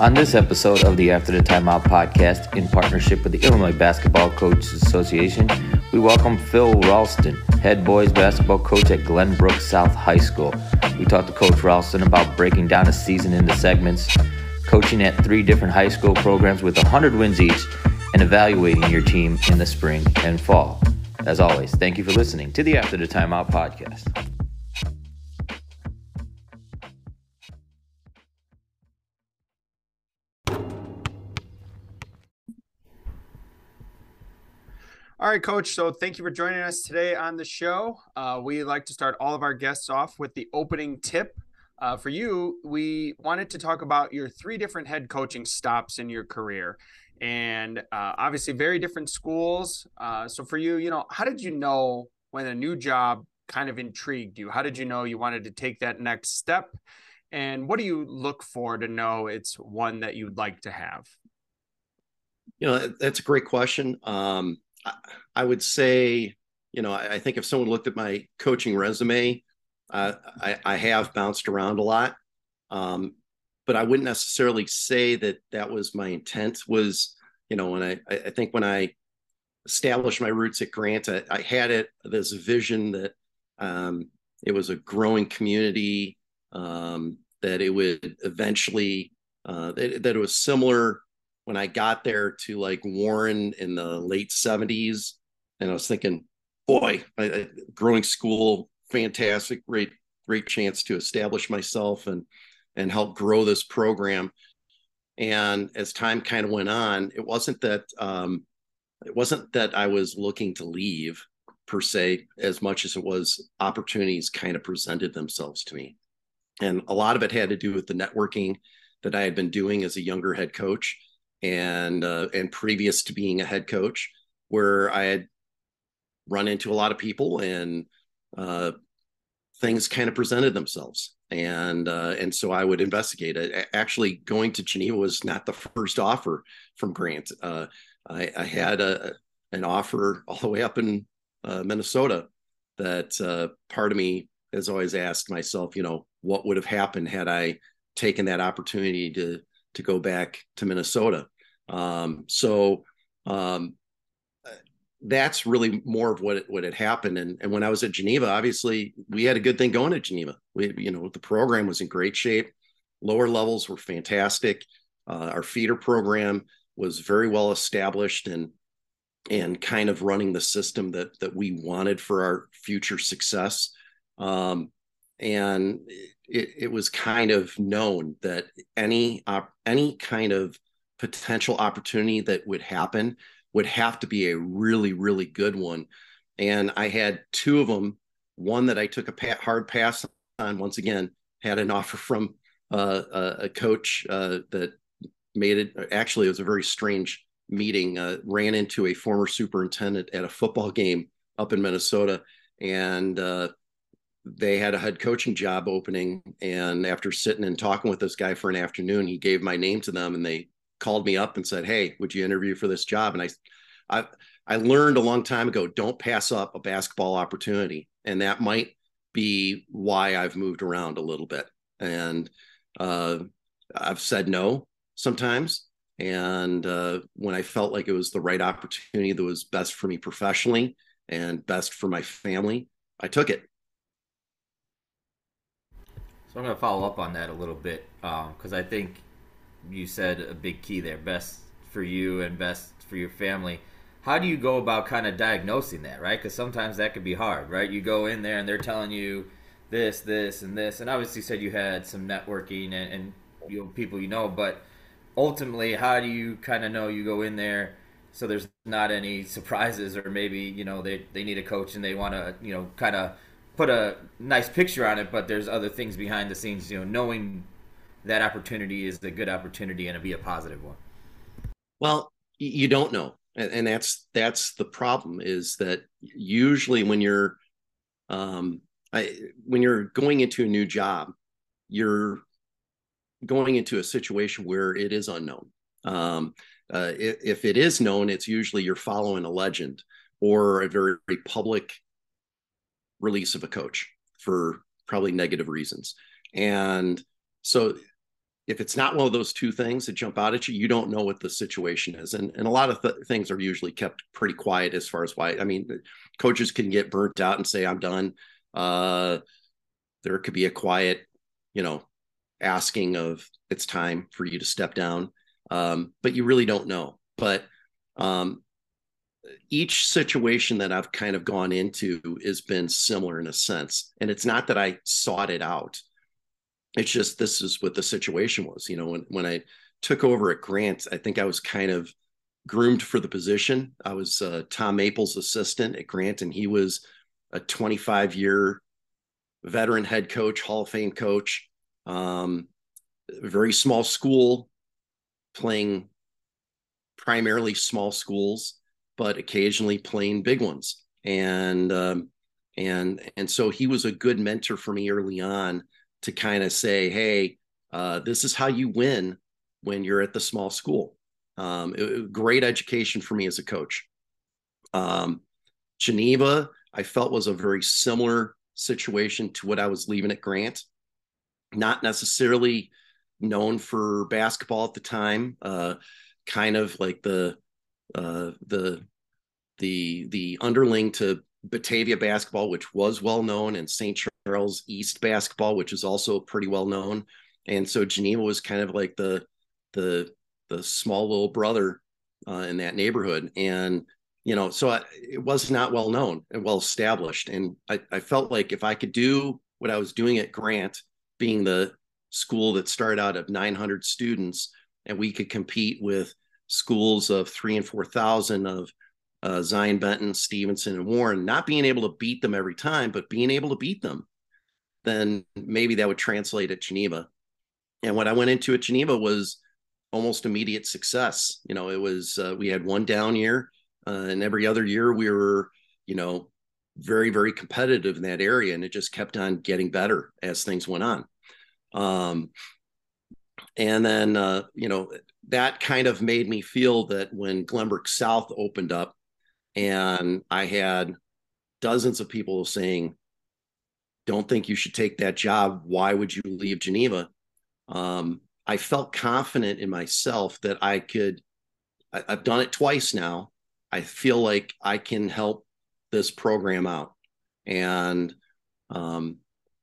On this episode of the After the Timeout podcast, in partnership with the Illinois Basketball Coaches Association, we welcome Phil Ralston, head boys basketball coach at Glenbrook South High School. We talked to Coach Ralston about breaking down a season into segments, coaching at three different high school programs with 100 wins each, and evaluating your team in the spring and fall. As always, thank you for listening to the After the Timeout podcast. All right, Coach. So thank you for joining us today on the show. Uh, we like to start all of our guests off with the opening tip. Uh, for you, we wanted to talk about your three different head coaching stops in your career, and uh, obviously very different schools. Uh, so for you, you know, how did you know when a new job kind of intrigued you? How did you know you wanted to take that next step? And what do you look for to know it's one that you'd like to have? You know, that's a great question. Um, I, would say, you know, I, I, think if someone looked at my coaching resume, uh, I, I, have bounced around a lot, um, but I wouldn't necessarily say that that was my intent. Was you know, when I I think when I established my roots at Grant, I, I had it this vision that um, it was a growing community, um, that it would eventually uh, that, that it was similar when I got there to like Warren in the late 70s. And I was thinking, boy, I, I, growing school, fantastic, great, great chance to establish myself and and help grow this program. And as time kind of went on, it wasn't that um, it wasn't that I was looking to leave per se, as much as it was opportunities kind of presented themselves to me. And a lot of it had to do with the networking that I had been doing as a younger head coach and uh, and previous to being a head coach, where I had run into a lot of people and uh, things kind of presented themselves, and uh, and so I would investigate it. Actually, going to Geneva was not the first offer from Grant. Uh, I, I, had a, an offer all the way up in uh, Minnesota that uh, part of me has always asked myself, you know, what would have happened had I taken that opportunity to to go back to Minnesota. Um, so um, that's really more of what what had happened. And, and when I was at Geneva, obviously we had a good thing going at Geneva. We, you know, the program was in great shape. Lower levels were fantastic. Uh, our feeder program was very well established and and kind of running the system that that we wanted for our future success. Um, and it, it was kind of known that any uh, any kind of potential opportunity that would happen would have to be a really, really good one. And I had two of them. One that I took a hard pass on. Once again, had an offer from uh, a, coach uh, that made it. Actually, it was a very strange meeting. Uh, ran into a former superintendent at a football game up in Minnesota, and uh, they had a head coaching job opening. And after sitting and talking with this guy for an afternoon, he gave my name to them, and they called me up and said, "Hey, would you interview for this job?" And I, I, I learned a long time ago, don't pass up a basketball opportunity, and that might be why I've moved around a little bit. And uh, I've said no sometimes, and uh, when I felt like it was the right opportunity that was best for me professionally and best for my family, I took it. So I'm going to follow up on that a little bit because um, I think you said a big key there best for you and best for your family. How do you go about kind of diagnosing that right? Because sometimes that could be hard right? You go in there and they're telling you this this and this and obviously said you had some networking and, and you know, people you know but ultimately how do you kind of know you go in there so there's not any surprises or maybe you know they, they need a coach and they want to you know kind of put a nice picture on it but there's other things behind the scenes you know knowing that opportunity is a good opportunity and to be a positive one? Well, you don't know, and that's that's the problem. Is that usually when you're um, I, when you're going into a new job, you're going into a situation where it is unknown. Um, uh, if, if, it is known, it's usually you're following a legend or a very, very public release of a coach for probably negative reasons. And so if it's not one of those two things that jump out at you, you don't know what the situation is. And, and a lot of th- things are usually kept pretty quiet as far as why. I mean, coaches can get burnt out and say, I'm done. Uh, there could be a quiet, you know, asking of it's time for you to step down. Um, but you really don't know. But um, each situation that I've kind of gone into has been similar in a sense. And it's not that I sought it out it's just this is what the situation was. You know, when when I took over at Grant, I think I was kind of groomed for the position. I was uh, Tom Maple's assistant at Grant, and he was a 25 year veteran head coach, Hall of Fame coach. Um, very small school, playing primarily small schools, but occasionally playing big ones. And um, and and so he was a good mentor for me early on to kind of say, hey, uh, this is how you win when you're at the small school. Um, it, great education for me as a coach. Um, Geneva, I felt was a very similar situation to what I was leaving at Grant. Not necessarily known for basketball at the time, uh, kind of like the uh, the the the underling to Batavia basketball, which was well known, and St. Charles East basketball, which is also pretty well known. And so Geneva was kind of like the the the small little brother uh, in that neighborhood, and you know, so I, it was not well known and well established. And I, I felt like if I could do what I was doing at Grant, being the school that started out of 900 students, and we could compete with schools of three and four thousand of uh, Zion Benton, Stevenson, and Warren, not being able to beat them every time, but being able to beat them, then maybe that would translate at Geneva. And what I went into at Geneva was almost immediate success. You know, it was, uh, we had one down year, uh, and every other year we were, you know, very, very competitive in that area. And it just kept on getting better as things went on. Um, and then, uh, you know, that kind of made me feel that when Glenbrook South opened up, and I had dozens of people saying, "Don't think you should take that job. Why would you leave Geneva?" Um, I felt confident in myself that I could. I, I've done it twice now. I feel like I can help this program out, and um,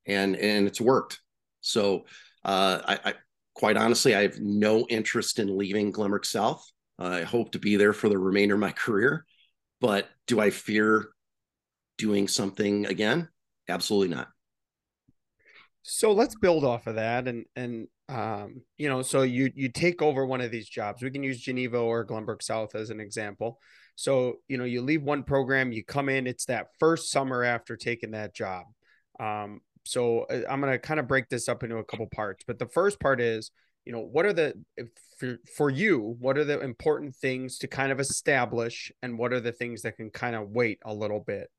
and and it's worked. So uh, I, I quite honestly, I have no interest in leaving Glenbrook South. I hope to be there for the remainder of my career. But do I fear doing something again? Absolutely not. So let's build off of that, and and um, you know, so you you take over one of these jobs. We can use Geneva or Glenbrook South as an example. So you know, you leave one program, you come in. It's that first summer after taking that job. Um, so uh, I'm gonna kind of break this up into a couple parts. But the first part is, you know, what are the for, for you, what are the important things to kind of establish and what are the things that can kind of wait a little bit?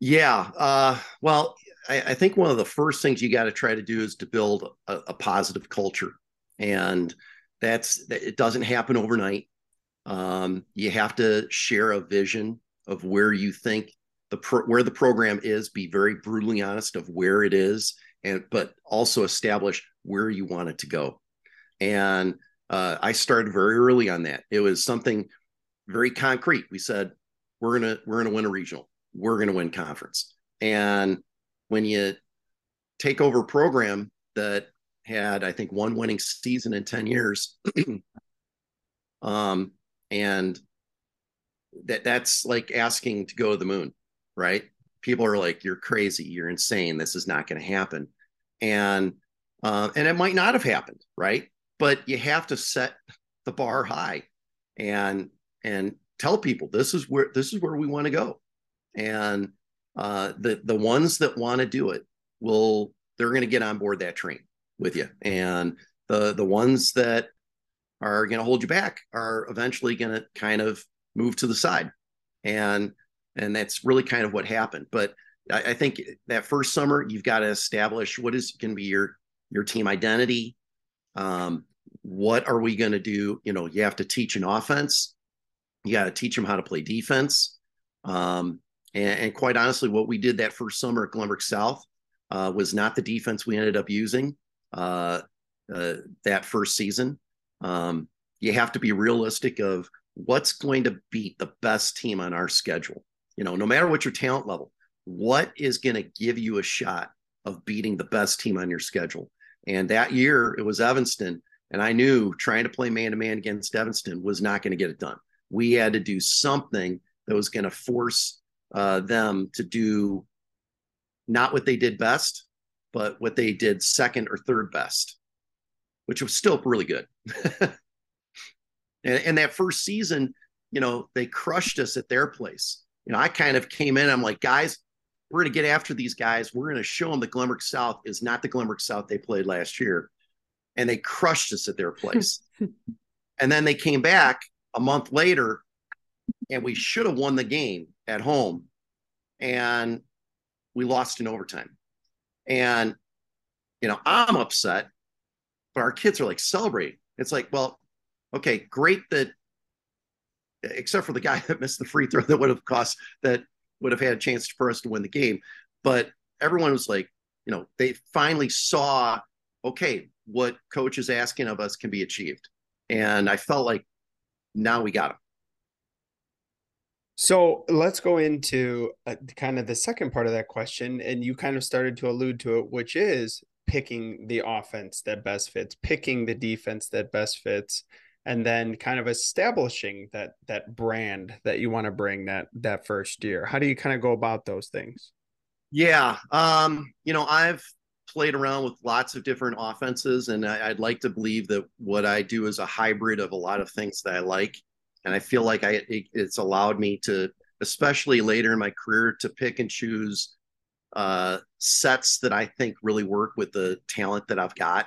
Yeah. Uh, well, I, I, think one of the first things you got to try to do is to build a, a, positive culture. And that's, it doesn't happen overnight. Um, you have to share a vision of where you think the pro- where the program is, be very brutally honest of where it is, and but also establish where you want it to go and uh, I started very early on that. It was something very concrete. We said we're gonna we're gonna win a regional, we're gonna win conference, and when you take over a program that had I think one winning season in ten years, um, and that that's like asking to go to the moon, right? People are like, "You're crazy, you're insane, this is not going to happen," and uh, and it might not have happened, right? but you have to set the bar high and and tell people this is where this is where we want to go and uh, the the ones that want to do it will they're going to get on board that train with you and the the ones that are going to hold you back are eventually going to kind of move to the side and and that's really kind of what happened but I, I think that first summer you've got to establish what is going to be your your team identity um, what are we going to do? You know, you have to teach an offense. You got to teach them how to play defense. Um, and, and, quite honestly, what we did that first summer at Glenbrook South uh, was not the defense we ended up using. uh, uh, that first season. Um, you have to be realistic of what's going to beat the best team on our schedule. You know, no matter what your talent level, what is going to give you a shot of beating the best team on your schedule? And that year it was Evanston. And I knew trying to play man to man against Evanston was not going to get it done. We had to do something that was going to force uh, them to do not what they did best, but what they did second or third best, which was still really good. and, and that first season, you know, they crushed us at their place. You know, I kind of came in, I'm like, guys, we're going to get after these guys. We're going to show them the Glenbrook South is not the Glenbrook South they played last year. And they crushed us at their place. and then they came back a month later and we should have won the game at home. And we lost in overtime. And, you know, I'm upset, but our kids are like celebrating. It's like, well, okay, great that, except for the guy that missed the free throw that would have cost, that would have had a chance for us to win the game. But everyone was like, you know, they finally saw, okay, what coach is asking of us can be achieved. And I felt like now we got him. So let's go into uh, kind of the second part of that question. And you kind of started to allude to it, which is picking the offense that best fits, picking the defense that best fits, and then kind of establishing that that brand that you want to bring that that first year. How do you kind of go about those things? Yeah. Um, you know, I've played around with lots of different offenses, and I, would like to believe that what I do is a hybrid of a lot of things that I like and I feel like I it, it's allowed me to, especially later in my career, to pick and choose uh, sets that I think really work with the talent that I've got.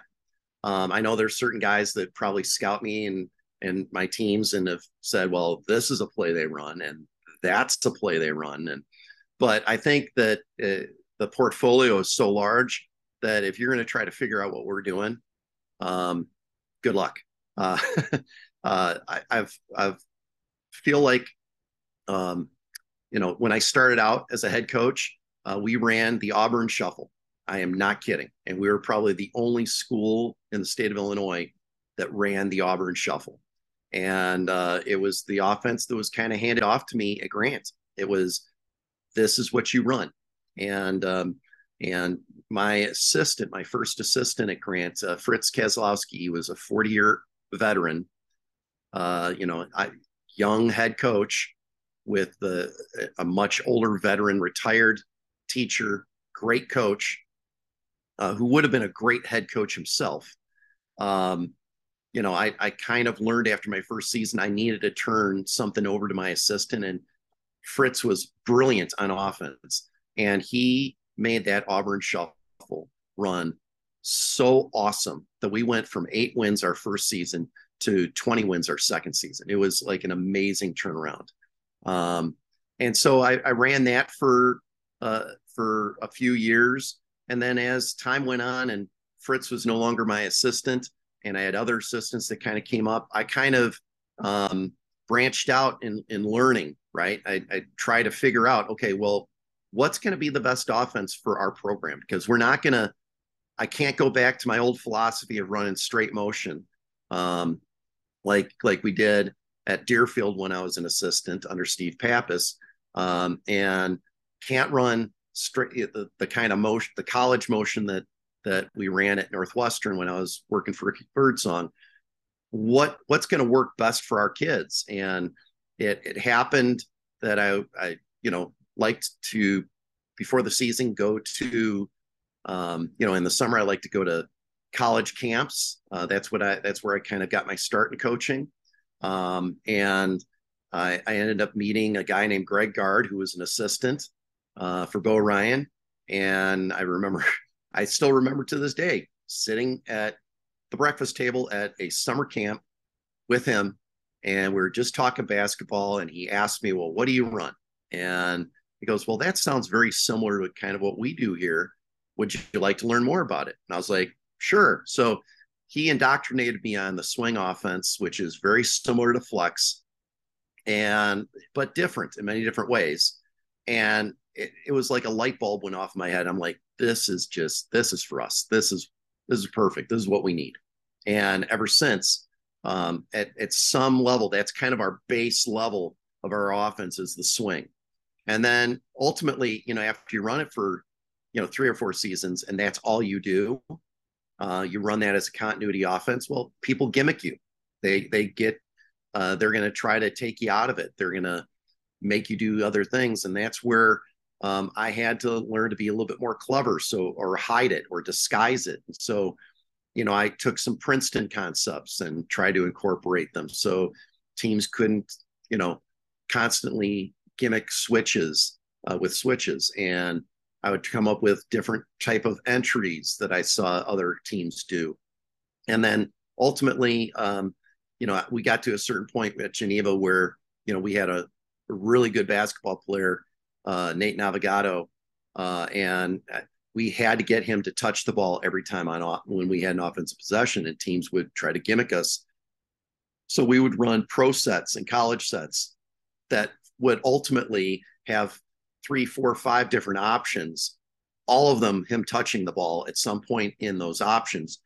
Um, I know there's certain guys that probably scout me and and my teams and have said, well, this is a play they run, and that's the play they run, and but I think that uh, the portfolio is so large that if you're going to try to figure out what we're doing, um, good luck. Uh, uh, I, have I've feel like, um, you know, when I started out as a head coach, uh, we ran the Auburn Shuffle. I am not kidding, and we were probably the only school in the state of Illinois that ran the Auburn Shuffle, and uh, it was the offense that was kind of handed off to me at Grant. It was, this is what you run, and um, and my assistant, my first assistant at Grant, uh, Fritz Kozlowski, he was a 40 year veteran uh, you know, I, young head coach with the, a much older veteran, retired teacher, great coach, uh, who would have been a great head coach himself. Um, you know, I, I kind of learned after my first season I needed to turn something over to my assistant, and Fritz was brilliant on offense, and he made that Auburn shuffle run so awesome that we went from eight wins our first season to 20 wins our second season. It was like an amazing turnaround. Um, and so I, I, ran that for uh, for a few years, and then as time went on, and Fritz was no longer my assistant, and I had other assistants that kind of came up. I kind of um, branched out in in learning. Right, I, I try to figure out, okay, well, what's going to be the best offense for our program because we're not going to. I can't go back to my old philosophy of running straight motion. Um, like like we did at Deerfield when I was an assistant under Steve Pappas, um, and can't run straight the, the kind of motion, the college motion that that we ran at Northwestern when I was working for Byrdsong. What what's going to work best for our kids? And it it happened that I I you know liked to before the season go to um, you know in the summer I like to go to college camps. Uh, that's what I that's where I kind of got my start in coaching. Um, and I, I, ended up meeting a guy named Greg Gard, who was an assistant uh, for Bo Ryan. And I remember, I still remember to this day, sitting at the breakfast table at a summer camp with him. And we were just talking basketball. And he asked me, Well, what do you run? And he goes, Well, that sounds very similar to kind of what we do here. Would you like to learn more about it? And I was like, Sure. So he indoctrinated me on the swing offense, which is very similar to flex and but different in many different ways. And it, it was like a light bulb went off my head. I'm like, this is just this is for us. This is this is perfect. This is what we need. And ever since, um, at, at some level, that's kind of our base level of our offense is the swing. And then ultimately, you know, after you run it for, you know, three or four seasons and that's all you do, uh, you run that as a continuity offense. Well, people gimmick you. They they get uh, they're going to try to take you out of it. They're going to make you do other things, and that's where um, I had to learn to be a little bit more clever, so or hide it or disguise it. And so, you know, I took some Princeton concepts and tried to incorporate them, so teams couldn't, you know, constantly gimmick switches uh, with switches, and I would come up with different type of entries that I saw other teams do, and then ultimately, um, you know, we got to a certain point at Geneva where you know we had a, a really good basketball player uh, Nate Navigato, uh, and we had to get him to touch the ball every time on when we had an offensive possession, and teams would try to gimmick us. So we would run pro sets and college sets that would ultimately have three, four, five different options, all of them him touching the ball at some point in those options,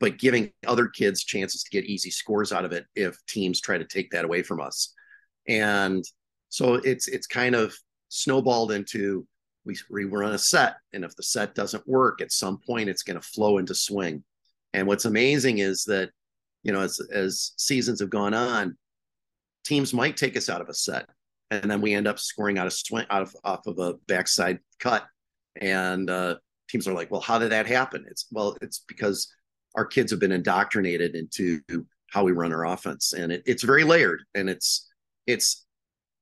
but giving other kids chances to get easy scores out of it if teams try to take that away from us. And so it's it's kind of snowballed into we, we run a set and if the set doesn't work at some point it's going to flow into swing and what's amazing is that you know as as seasons have gone on teams might take us out of a set and then we end up scoring out of swing out of off of a backside cut and uh, teams are like well how did that happen it's well it's because our kids have been indoctrinated into how we run our offense and it, it's very layered and it's it's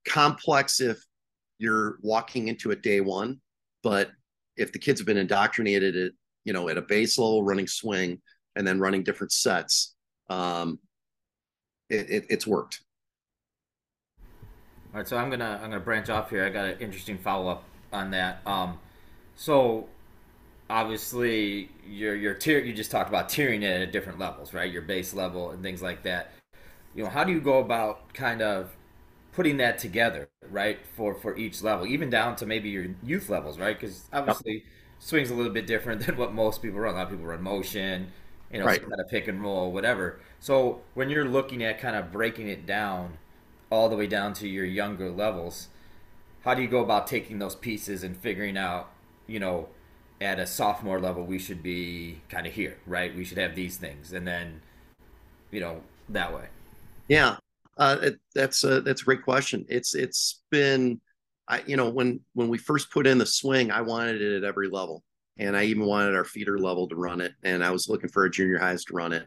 complex if you're walking into it day one. But if the kids have been indoctrinated at, you know, at a base level running swing and then running different sets, um, it, it, it's worked. All right, so I'm gonna I'm gonna branch off here. I got an interesting follow up on that. Um, so obviously your your tier you just talked about tiering it at different levels, right? Your base level and things like that. You know, how do you go about kind of putting that together, right, for for each level, even down to maybe your youth levels, right? Because obviously swing's a little bit different than what most people run. A lot of people run motion, you know, right. kind of pick and roll, whatever. So when you're looking at kind of breaking it down all the way down to your younger levels, how do you go about taking those pieces and figuring out, you know, at a sophomore level we should be kind of here, right? We should have these things, and then, you know, that way. Yeah, uh, it, that's a that's a great question. It's it's been, I you know when when we first put in the swing, I wanted it at every level, and I even wanted our feeder level to run it, and I was looking for a junior highs to run it,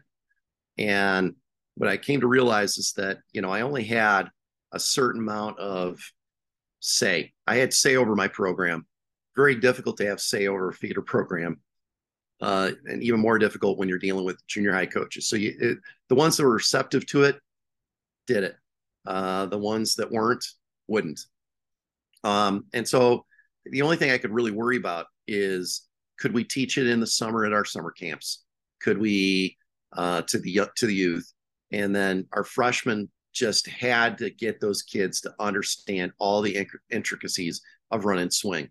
and what I came to realize is that you know I only had a certain amount of say. I had say over my program. Very difficult to have say over a feeder program. Uh, and even more difficult when you're dealing with junior high coaches. So you, it, the ones that were receptive to it did it. Uh, the ones that weren't wouldn't. Um, and so the only thing I could really worry about is could we teach it in the summer at our summer camps? Could we uh, to the to the youth? And then our freshmen just had to get those kids to understand all the intricacies of run and swing.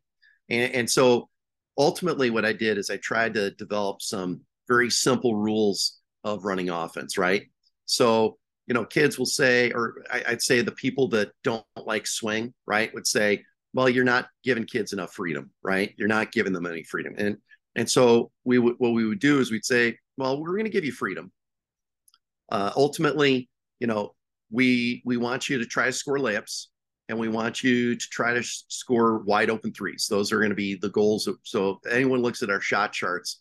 And, and so ultimately, what I did is I tried to develop some very simple rules of running offense. Right. So you know, kids will say, or I, would say the people that don't like swing, right, would say, well, you're not giving kids enough freedom, right? You're not giving them any freedom. And and so we would what we would do is we'd say, well, we're going to give you freedom. Uh, ultimately, you know, we we want you to try to score layups, and we want you to try to score wide open threes. Those are going to be the goals. Of, so if anyone looks at our shot charts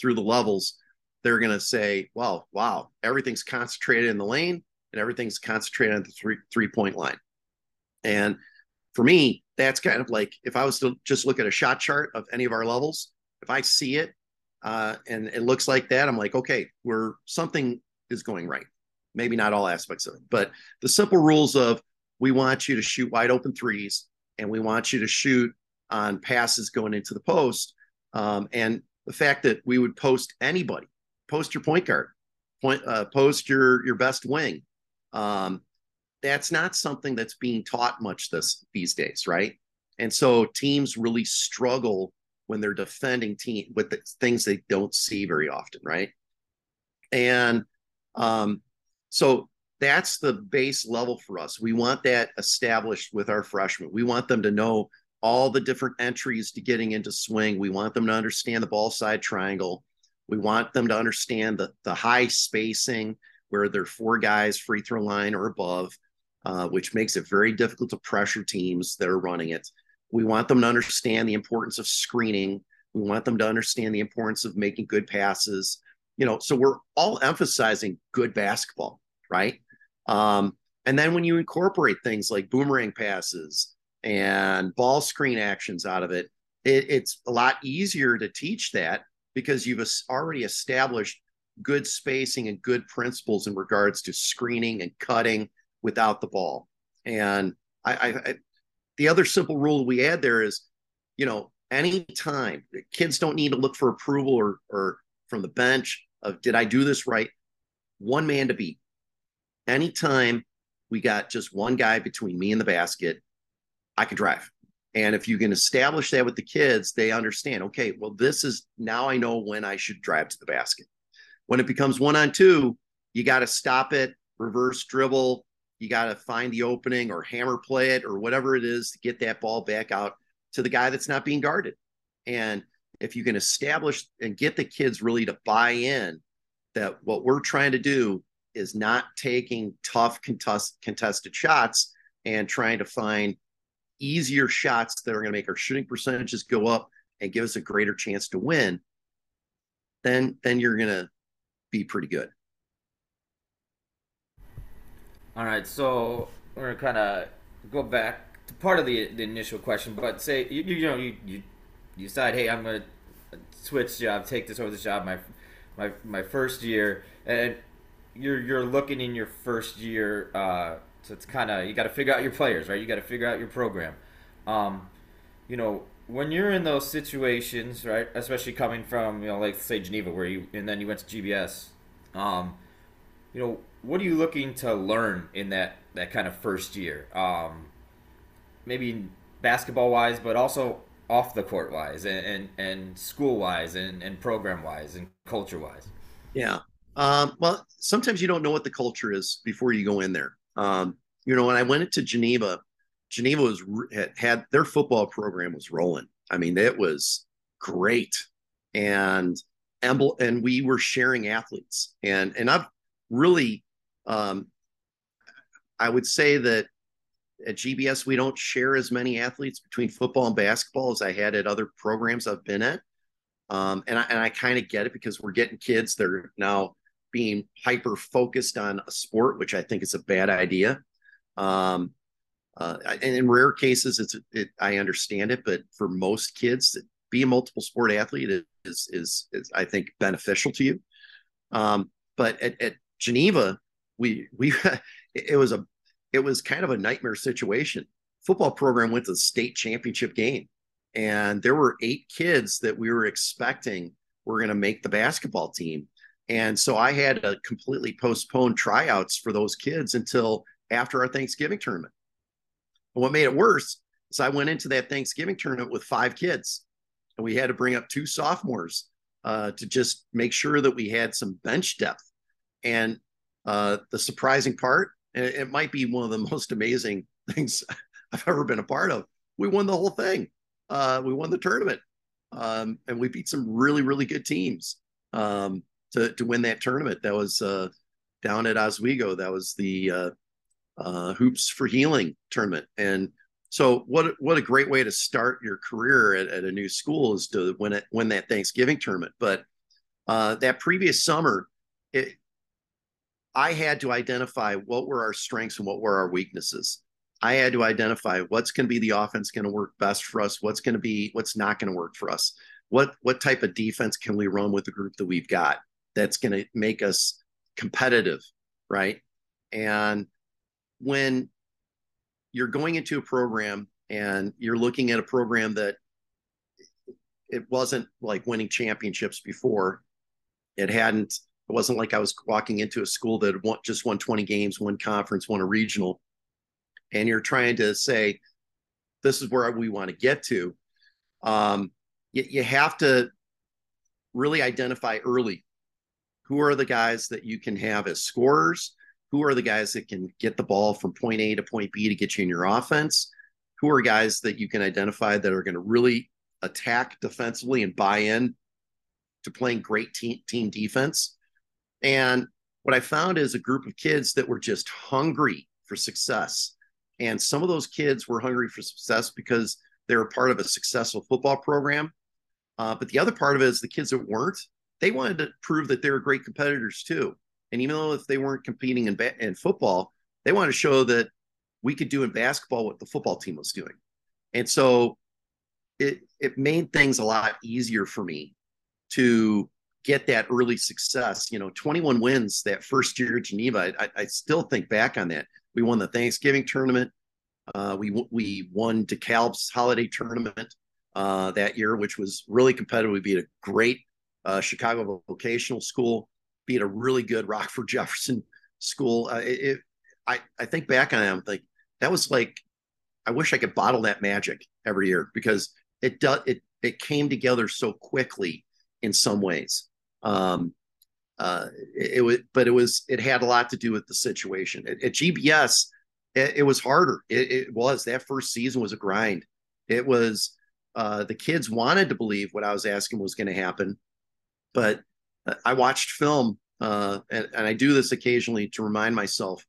through the levels, they're going to say, well, wow, everything's concentrated in the lane and everything's concentrated on the three three point line. And for me, that's kind of like if I was to just look at a shot chart of any of our levels, if I see it uh, and it looks like that, I'm like, okay, we're something is going right. Maybe not all aspects of it, but the simple rules of we want you to shoot wide open threes and we want you to shoot on passes going into the post. Um, and the fact that we would post anybody post your point guard, point uh, post your your best wing. Um, that's not something that's being taught much this these days, right? And so teams really struggle when they're defending team with the things they don't see very often, right? And um, so that's the base level for us. We want that established with our freshmen. We want them to know all the different entries to getting into swing. We want them to understand the ball side triangle. We want them to understand the, the high spacing where they're four guys free throw line or above, uh, which makes it very difficult to pressure teams that are running it. We want them to understand the importance of screening. We want them to understand the importance of making good passes. You know, so we're all emphasizing good basketball, right? Um, and then when you incorporate things like boomerang passes and ball screen actions out of it, it it's a lot easier to teach that because you've already established good spacing and good principles in regards to screening and cutting without the ball. And I, I, I the other simple rule we add there is, you know, anytime kids don't need to look for approval or or from the bench of did I do this right? One man to beat. Anytime we got just one guy between me and the basket, I can drive. And if you can establish that with the kids, they understand, okay, well, this is now I know when I should drive to the basket. When it becomes one on two, you got to stop it, reverse dribble. You got to find the opening or hammer play it or whatever it is to get that ball back out to the guy that's not being guarded. And if you can establish and get the kids really to buy in that what we're trying to do is not taking tough contest, contested shots and trying to find easier shots that are going to make our shooting percentages go up and give us a greater chance to win, then then you're going to be pretty good. All right, so we're gonna kind of go back to part of the the initial question, but say you, you know you, you decide, hey, I'm gonna switch job, take this over this job my my my first year, and you're you're looking in your first year. Uh, so it's kind of you got to figure out your players, right? You got to figure out your program. Um, you know, when you're in those situations, right? Especially coming from you know, like say Geneva, where you and then you went to GBS. Um, you know, what are you looking to learn in that that kind of first year? Um, maybe basketball wise, but also off the court wise, and and, and school wise, and, and program wise, and culture wise. Yeah. Um, well, sometimes you don't know what the culture is before you go in there. Um, you know, when I went into Geneva, Geneva was had, had their football program was rolling. I mean, it was great, and and we were sharing athletes, and and I've really, um, I would say that at GBS we don't share as many athletes between football and basketball as I had at other programs I've been at. Um, and I, and I kind of get it because we're getting kids that are now being hyper focused on a sport, which I think is a bad idea. Um, uh, and in rare cases, it's it, I understand it, but for most kids, be a multiple sport athlete is is, is I think beneficial to you. Um, but at, at Geneva, we we it was a it was kind of a nightmare situation. Football program went to the state championship game, and there were eight kids that we were expecting were going to make the basketball team and so I had to completely postpone tryouts for those kids until after our Thanksgiving tournament. And what made it worse is I went into that Thanksgiving tournament with five kids, and we had to bring up two sophomores uh, to just make sure that we had some bench depth. And uh, the surprising part, and it might be one of the most amazing things I've ever been a part of, we won the whole thing. Uh, we won the tournament, um, and we beat some really, really good teams. Um, to to win that tournament. That was uh, down at Oswego. That was the uh, uh, Hoops for Healing tournament. And so, what what a great way to start your career at, at a new school is to win it win that Thanksgiving tournament. But uh, that previous summer, it, I had to identify what were our strengths and what were our weaknesses. I had to identify what's going to be the offense going to work best for us, what's going to be what's not going to work for us. What what type of defense can we run with the group that we've got? That's going to make us competitive, right? And when you're going into a program and you're looking at a program that it wasn't like winning championships before, it hadn't, it wasn't like I was walking into a school that won, just won 20 games, won conference, won a regional. And you're trying to say, this is where we want to get to. Um, you, you have to really identify early who are the guys that you can have as scorers? Who are the guys that can get the ball from point a to point b to get you in your offense? Who are guys that you can identify that are going to really attack defensively and buy in to playing great team, team defense? And what i found is a group of kids that were just hungry for success. And some of those kids were hungry for success because they were part of a successful football program. Uh, but the other part of it is the kids that weren't, they wanted to prove that they were great competitors too. And even though if they weren't competing in, ba- in football, they wanted to show that we could do in basketball what the football team was doing. And so it it made things a lot easier for me to get that early success. You know, 21 wins that first year at Geneva. I, I still think back on that. We won the Thanksgiving tournament. Uh, we we won DeKalb's holiday tournament uh, that year, which was really competitive. We beat a great uh, Chicago vocational school, beat a really good Rockford Jefferson school. Uh, it, it, I, I think back on it, I'm like, that was like, I wish I could bottle that magic every year because it does, it, it came together so quickly in some ways. Um, uh, it, it, was, but it was, it had a lot to do with the situation at, at GBS. It, it, was harder. It, it was that first season was a grind. It was, uh, the kids wanted to believe what I was asking was going to happen, but I watched film, uh, and, and, I do this occasionally to remind myself.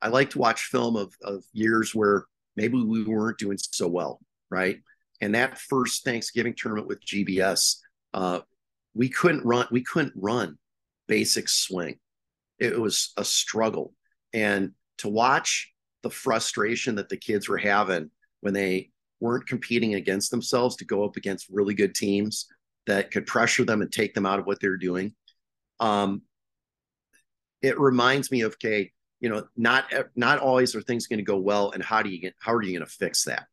I like to watch film of, of years where maybe we weren't doing so well, right? And that first Thanksgiving tournament with GBS, uh, we couldn't run. We couldn't run basic swing. It was a struggle, and to watch the frustration that the kids were having when they weren't competing against themselves to go up against really good teams that could pressure them and take them out of what they're doing. Um, it reminds me of okay, you know, not not always are things going to go well, and how do you get how are you going to fix that?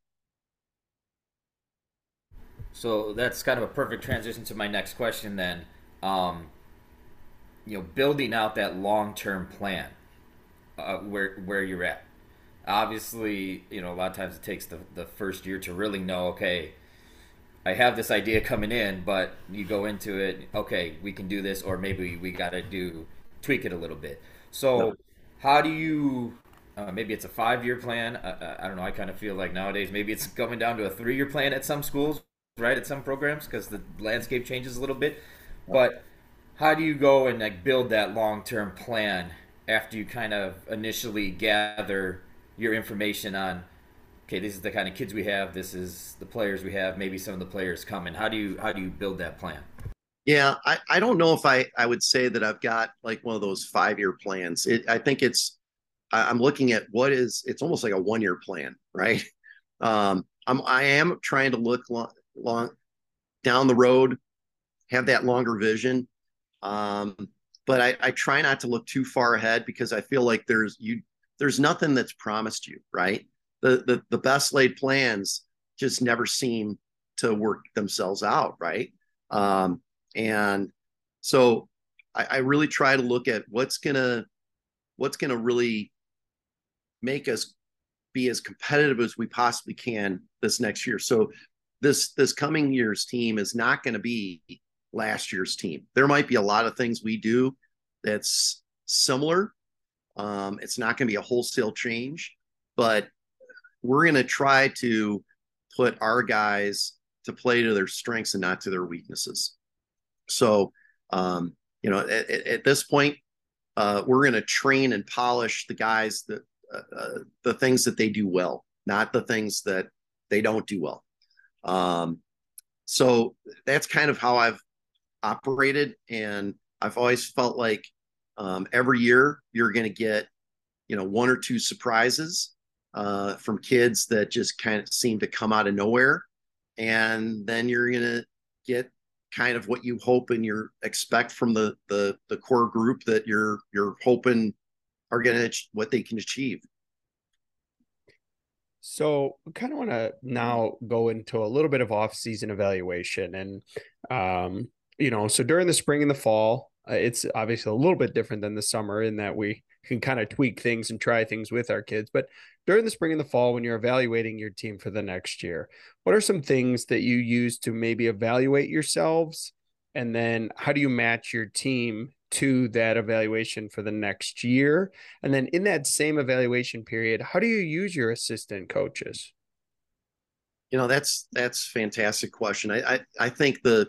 So that's kind of a perfect transition to my next question. Then, um, you know, building out that long term plan, uh, where where you're at obviously, you know, a lot of times it takes the, the first year to really know, okay, I have this idea coming in, but you go into it, okay, we can do this, or maybe we got to do tweak it a little bit. So, how do you? Uh, maybe it's a five-year plan. I, I don't know. I kind of feel like nowadays maybe it's coming down to a three-year plan at some schools, right? At some programs because the landscape changes a little bit. But how do you go and like build that long-term plan after you kind of initially gather your information on okay this is the kind of kids we have this is the players we have maybe some of the players coming how do you how do you build that plan? Yeah i, I don't know if i i would say that i've got like one of those five year plans. It, i think it's i'm looking at what is it's almost like a one year plan right? Um i'm i am trying to look long, long down the road have that longer vision. Um but I, I try not to look too far ahead because I feel like there's you there's nothing that's promised you, right? The, the, the best laid plans just never seem to work themselves out, right? Um, and so I, I really try to look at what's gonna what's gonna really make us be as competitive as we possibly can this next year. So this this coming year's team is not going to be last year's team. There might be a lot of things we do that's similar, um, it's not going to be a wholesale change, but we're going to try to put our guys to play to their strengths and not to their weaknesses. So, um, you know, at, at this point, uh, we're going to train and polish the guys that uh, uh, the things that they do well, not the things that they don't do well. Um, so that's kind of how I've operated, and I've always felt like um, every year, you're going to get, you know, one or two surprises uh, from kids that just kind of seem to come out of nowhere, and then you're going to get kind of what you hope and you expect from the the the core group that you're you're hoping are going to what they can achieve. So, kind of want to now go into a little bit of off-season evaluation, and um, you know, so during the spring and the fall, uh, it's obviously a little bit different than the summer in that we can kind of tweak things and try things with our kids. But during the spring and the fall, when you're evaluating your team for the next year, what are some things that you use to maybe evaluate yourselves? And then how do you match your team to that evaluation for the next year? And then in that same evaluation period, how do you use your assistant coaches? You know, that's that's fantastic question. I, I I think the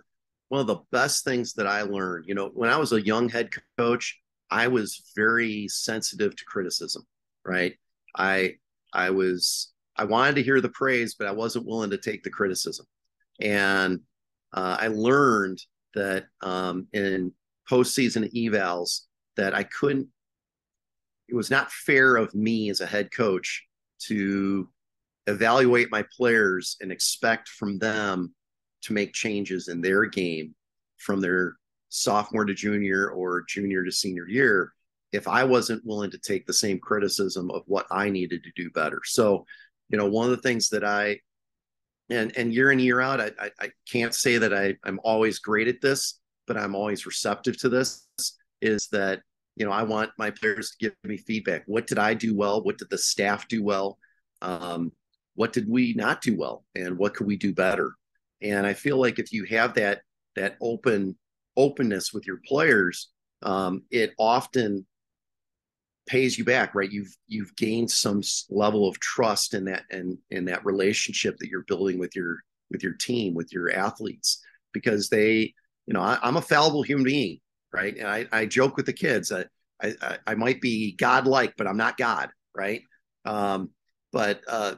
one of the best things that I learned, you know, when I was a young head coach, I was very sensitive to criticism, right? I I was I wanted to hear the praise, but I wasn't willing to take the criticism. And uh, I learned that um, in postseason evals that I couldn't. It was not fair of me as a head coach to evaluate my players and expect from them to make changes in their game from their sophomore to junior or junior to senior year if I wasn't willing to take the same criticism of what I needed to do better. So, you know, one of the things that I and and year in year out, I I, I can't say that I I'm always great at this, but I'm always receptive to this. Is that you know I want my players to give me feedback. What did I do well? What did the staff do well? Um, what did we not do well? And what could we do better? And I feel like if you have that that open openness with your players, um, it often pays you back, right? You've you've gained some level of trust in that and in that relationship that you're building with your with your team, with your athletes, because they, you know, I, am a fallible human being, right? And I, I joke with the kids that I, I, I might be godlike, but I'm not God, right? Um, but uh,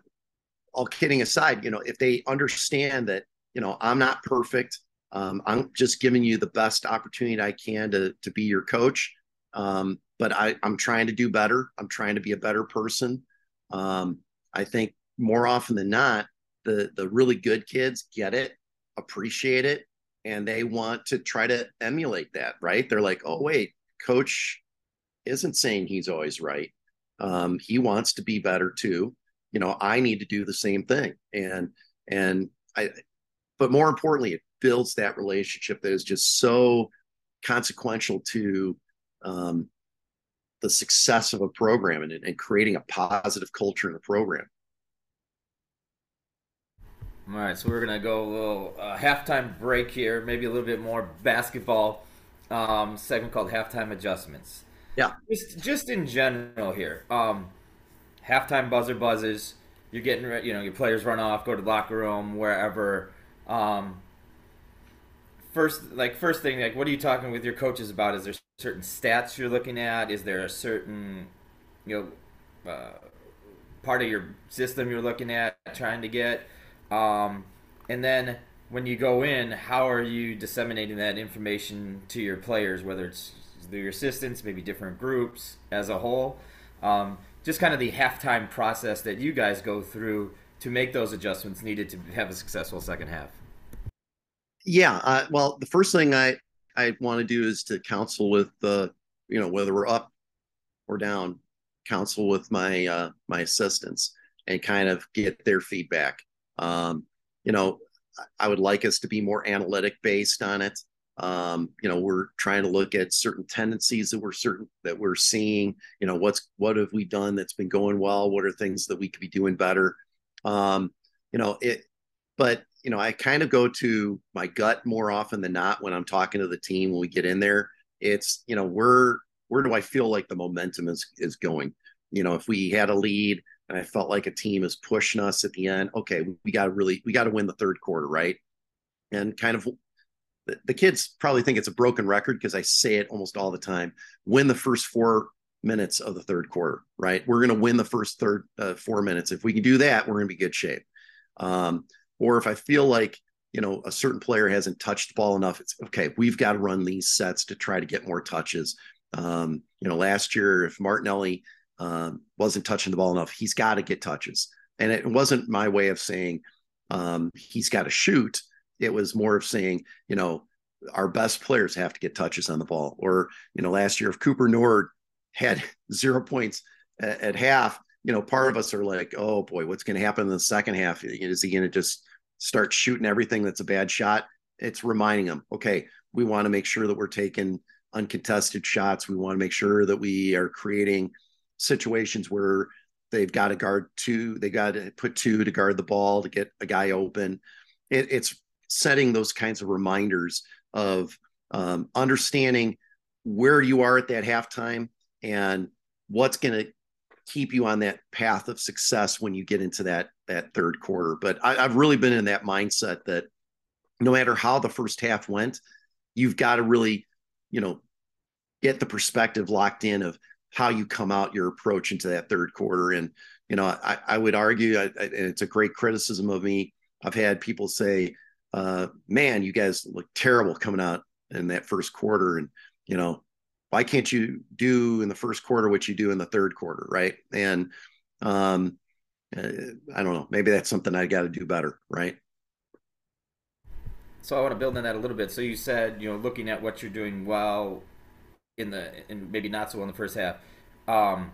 all kidding aside, you know, if they understand that, you know, I'm not perfect, um, I'm just giving you the best opportunity I can to to be your coach. Um, but I, I'm trying to do better. I'm trying to be a better person. Um, I think more often than not, the the really good kids get it, appreciate it, and they want to try to emulate that. Right? They're like, oh wait, coach isn't saying he's always right. Um, he wants to be better too. You know, I need to do the same thing, and and I. But more importantly, it builds that relationship that is just so consequential to um, the success of a program and, and creating a positive culture in the program. All right, so we're gonna go a little uh, halftime break here, maybe a little bit more basketball um, segment called halftime adjustments. Yeah, just just in general here. Um, halftime buzzer buzzes. You're getting, you know, your players run off, go to the locker room, wherever. Um, first like first thing like what are you talking with your coaches about? Is there certain stats you're looking at? Is there a certain you know uh, part of your system you're looking at trying to get? Um, and then when you go in how are you disseminating that information to your players whether it's through your assistants maybe different groups as a whole? Um, just kind of the halftime process that you guys go through to make those adjustments needed to have a successful second half yeah. Uh, well, the first thing I I want to do is to counsel with the you know whether we're up or down, counsel with my uh, my assistants and kind of get their feedback. Um, you know, I would like us to be more analytic based on it. Um, you know, we're trying to look at certain tendencies that we're certain that we're seeing. You know, what's what have we done that's been going well? What are things that we could be doing better? Um, you know, it. But you know, I kind of go to my gut more often than not when I'm talking to the team when we get in there. It's, you know, where where do I feel like the momentum is is going? You know, if we had a lead and I felt like a team is pushing us at the end, okay, we got to really we got to win the third quarter, right? And kind of the, the kids probably think it's a broken record because I say it almost all the time. Win the first four minutes of the third quarter, right? We're going to win the first third uh, four minutes. If we can do that, we're going to be good shape. Um, or if I feel like you know a certain player hasn't touched the ball enough, it's okay. We've got to run these sets to try to get more touches. Um, you know, last year if Martinelli um, wasn't touching the ball enough, he's got to get touches. And it wasn't my way of saying um, he's got to shoot. It was more of saying, you know, our best players have to get touches on the ball. Or, you know, last year if Cooper Nord had zero points at, at half, you know, part of us are like, oh boy, what's going to happen in the second half? Is he going to just start shooting everything that's a bad shot? It's reminding them, okay, we want to make sure that we're taking uncontested shots. We want to make sure that we are creating situations where they've got to guard two, they got to put two to guard the ball to get a guy open. It, it's setting those kinds of reminders of um, understanding where you are at that halftime and what's going to keep you on that path of success when you get into that that third quarter. But I, I've really been in that mindset that no matter how the first half went, you've got to really, you know, get the perspective locked in of how you come out your approach into that third quarter. And you know, I, I would argue, I, I, and it's a great criticism of me. I've had people say, uh, "Man, you guys look terrible coming out in that first quarter," and you know, why can't you do in the first quarter what you do in the third quarter, right? And um, uh, I don't know, maybe that's something I got to do better, right? So I want to build on that a little bit. So you said, you know, looking at what you're doing well in the and maybe not so well in the first half. Um,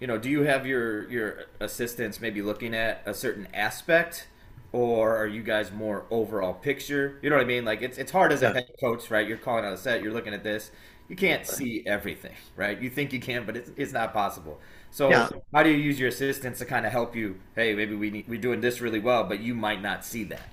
you know, do you have your your assistants maybe looking at a certain aspect, or are you guys more overall picture? You know what I mean? Like it's it's hard as a head coach, right? You're calling out a set, you're looking at this, you can't see everything, right? You think you can, but it's, it's not possible. So yeah. how do you use your assistants to kind of help you? Hey, maybe we need, we're doing this really well, but you might not see that.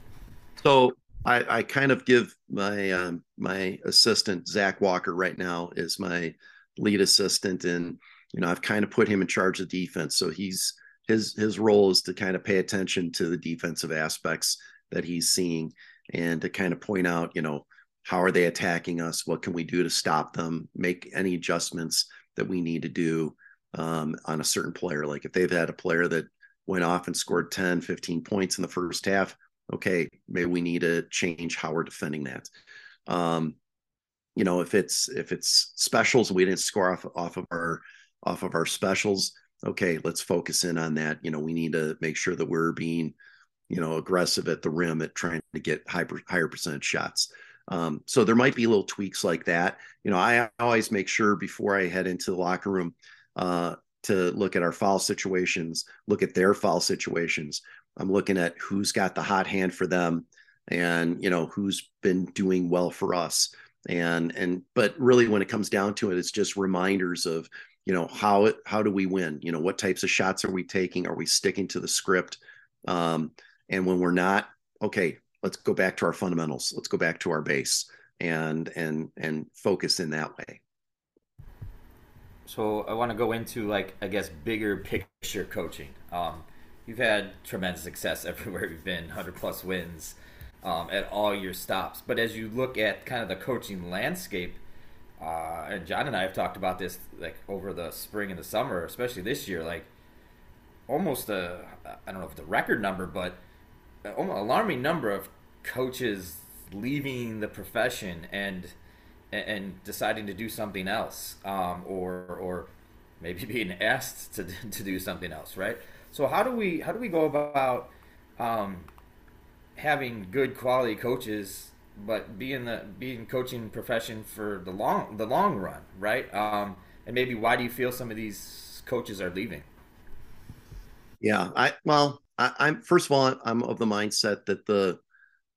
So I, I kind of give my um, my assistant Zach Walker right now is my lead assistant, and you know I've kind of put him in charge of defense. So he's his his role is to kind of pay attention to the defensive aspects that he's seeing, and to kind of point out, you know, how are they attacking us? What can we do to stop them? Make any adjustments that we need to do um, on a certain player. Like if they've had a player that went off and scored 10, 15 points in the first half, okay, maybe we need to change how we're defending that. Um, you know, if it's if it's specials, we didn't score off off of our off of our specials. Okay, let's focus in on that. You know, we need to make sure that we're being, you know, aggressive at the rim at trying to get higher higher percentage shots. Um, so there might be little tweaks like that. You know, I always make sure before I head into the locker room uh, to look at our foul situations, look at their foul situations. I'm looking at who's got the hot hand for them, and you know who's been doing well for us. And and but really, when it comes down to it, it's just reminders of you know how it how do we win? You know what types of shots are we taking? Are we sticking to the script? Um, and when we're not, okay, let's go back to our fundamentals. Let's go back to our base and and and focus in that way. So i want to go into like i guess bigger picture coaching. Um, you've had tremendous success everywhere you've been 100 plus wins um, at all your stops. But as you look at kind of the coaching landscape uh, and john and i have talked about this like over the spring and the summer especially this year like almost a i don't know if the record number but alarming number of coaches leaving the profession and and deciding to do something else, um, or or maybe being asked to to do something else, right? So how do we how do we go about um, having good quality coaches, but being the being coaching profession for the long the long run, right? Um, and maybe why do you feel some of these coaches are leaving? Yeah, I well, I, am first of all, I'm of the mindset that the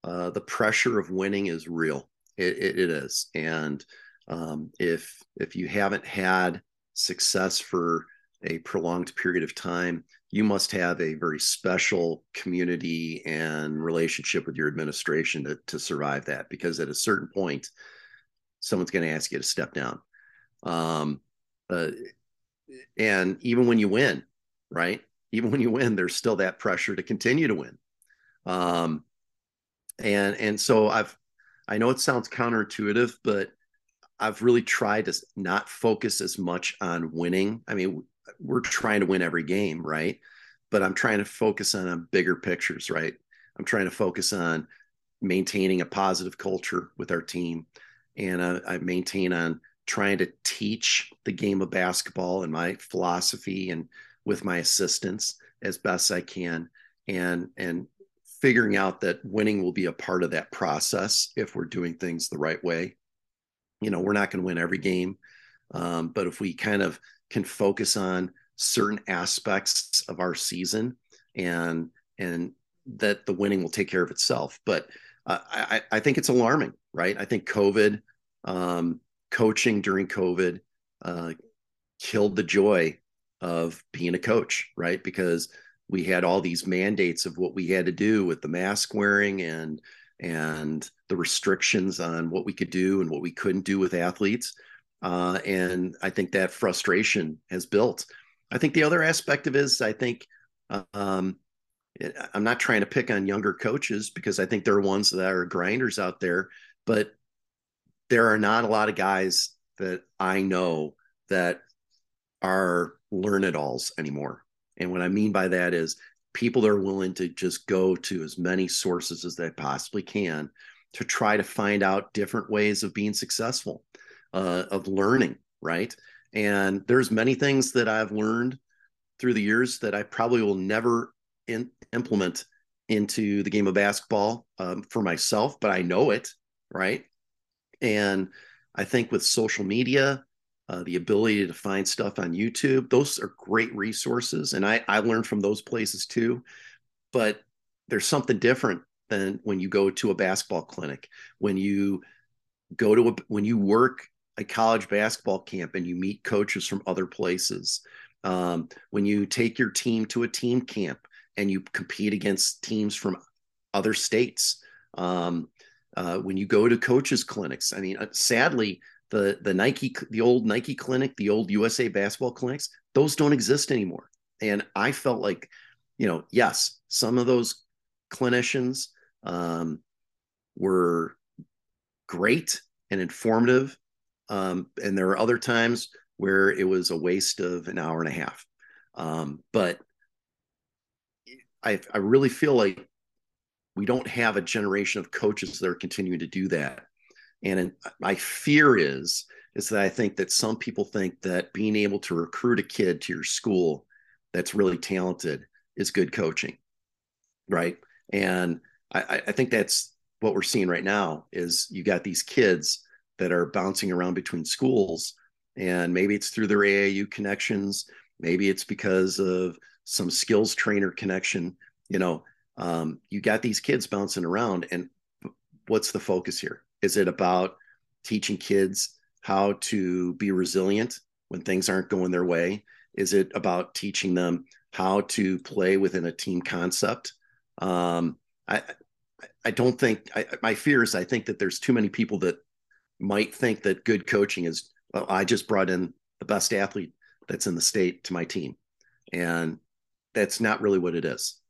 uh, the pressure of winning is real. It, it, it is, and um, if if you haven't had success for a prolonged period of time, you must have a very special community and relationship with your administration to, to survive that. Because at a certain point, someone's going to ask you to step down. Um, uh, and even when you win, right? Even when you win, there's still that pressure to continue to win. Um, and and so I've I know it sounds counterintuitive, but I've really tried to not focus as much on winning. I mean, we're trying to win every game, right? But I'm trying to focus on, bigger pictures, right? I'm trying to focus on maintaining a positive culture with our team, and uh, I maintain on trying to teach the game of basketball and my philosophy and with my assistants as best I can and and figuring out that winning will be a part of that process if we're doing things the right way. You know, we're not going to win every game, um, but if we kind of can focus on certain aspects of our season and and that the winning will take care of itself. But uh, I, I think it's alarming, right? I think COVID um, coaching during COVID uh, killed the joy of being a coach, right? Because we had all these mandates of what we had to do with the mask wearing and and the restrictions on what we could do and what we couldn't do with athletes. Uh, and I think that frustration has built. I think the other aspect of is I think um, I'm not trying to pick on younger coaches because I think there are ones that are grinders out there, but there are not a lot of guys that I know that are learn it alls anymore. And what I mean by that is people that are willing to just go to as many sources as they possibly can to try to find out different ways of being successful, uh, of learning, right? And there's many things that I've learned through the years that I probably will never in, implement into the game of basketball um, for myself, but I know it, right? And I think with social media, uh, the ability to find stuff on YouTube, those are great resources. And I, I learned from those places too. But there's something different than when you go to a basketball clinic, when you go to a, when you work a college basketball camp and you meet coaches from other places, um, when you take your team to a team camp and you compete against teams from other states. Um, uh, when you go to coaches clinics, I mean, uh, sadly, the the Nike, the old Nike clinic, the old USA basketball clinics, those don't exist anymore. And I felt like, you know, yes, some of those clinicians um, were great and informative, um, and there are other times where it was a waste of an hour and a half. Um, but I, I really feel like we don't have a generation of coaches that are continuing to do that. And my fear is is that I think that some people think that being able to recruit a kid to your school that's really talented is good coaching, right? And I, I think that's what we're seeing right now is you got these kids that are bouncing around between schools, and maybe it's through their AAU connections, maybe it's because of some skills trainer connection you know um, you got these kids bouncing around and what's the focus here is it about teaching kids how to be resilient when things aren't going their way? Is it about teaching them how to play within a team concept? Um, i i don't think I, my fear is i think that there's too many people that might think that good coaching is well, i just brought in the best athlete that's in the state to my team. And that's not really what it is.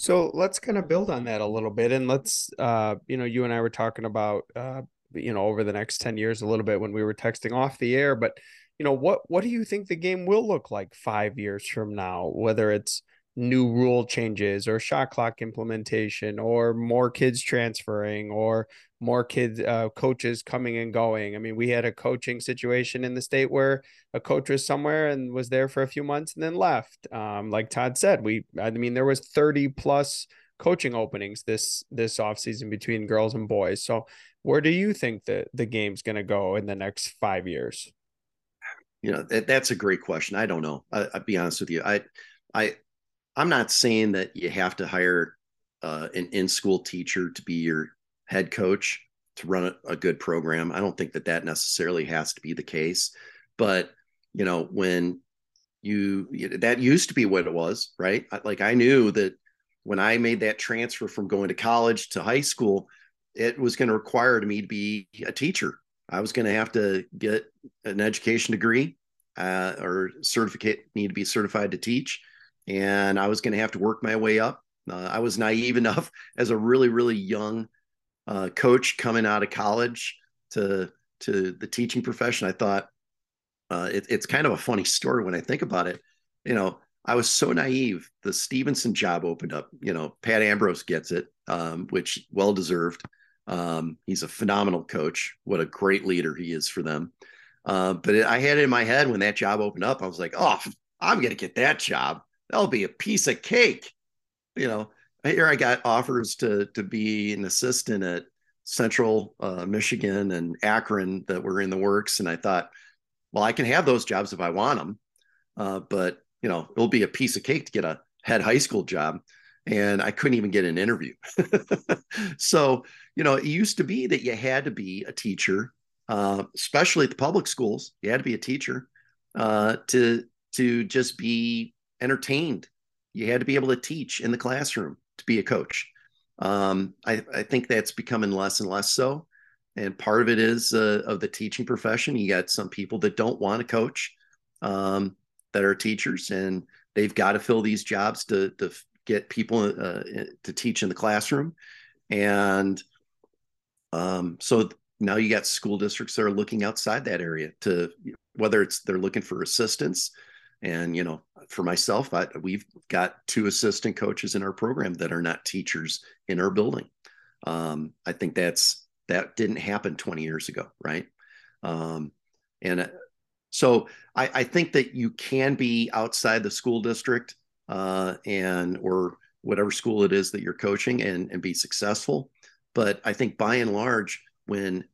So let's kind of build on that a little bit, and let's, uh, you know, you and I were talking about, uh, you know, over the next ten years a little bit when we were texting off the air. But you know, what what do you think the game will look like five years from now? Whether it's new rule changes or shot clock implementation or more kids transferring or more kids uh, coaches coming and going. I mean we had a coaching situation in the state where a coach was somewhere and was there for a few months and then left. Um, like todd said we i mean there was 30 plus coaching openings this this offseason between girls and boys. So where do you think that the game's going to go in the next five years? You know that, that's a great question. I don't know. I, i'll be honest with you. I i I'm not saying that you have to hire uh, an in-school teacher to be your head coach to run a, good program. I don't think that that necessarily has to be the case, but you know when you that used to be what it was, right? Like I knew that when I made that transfer from going to college to high school, it was going to require me to be a teacher. I was going to have to get an education degree uh, or certificate, need to be certified to teach and I was going to have to work my way up. Uh, I was naive enough as a really, really young uh, coach coming out of college to to the teaching profession. I thought uh, it, it's kind of a funny story when I think about it. You know, I was so naive. The Stevenson job opened up. You know, Pat Ambrose gets it, um, which well deserved. Um, he's a phenomenal coach. What a great leader he is for them. Uh, but it, I had it in my head when that job opened up. I was like, oh, I'm going to get that job that'll be a piece of cake. You know, here I got offers to to be an assistant at Central uh, Michigan and Akron that were in the works, and I thought, well, I can have those jobs if I want them, uh, but you know, it'll be a piece of cake to get a head high school job, and I couldn't even get an interview. so, you know, it used to be that you had to be a teacher uh, especially at the public schools. You had to be a teacher uh, to to just be entertained. You had to be able to teach in the classroom to be a coach. Um, I, I, think that's becoming less and less so. And part of it is uh, of the teaching profession. You got some people that don't want to coach, um, that are teachers, and they've got to fill these jobs to, to get people uh, to teach in the classroom. And um, so now you got school districts that are looking outside that area to whether it's they're looking for assistance and you know for myself I, we've got two assistant coaches in our program that are not teachers in our building. Um, i think that's that didn't happen 20 years ago right? Um, and uh, so I, I, think that you can be outside the school district uh, and or whatever school it is that you're coaching and, and be successful. But i think by and large when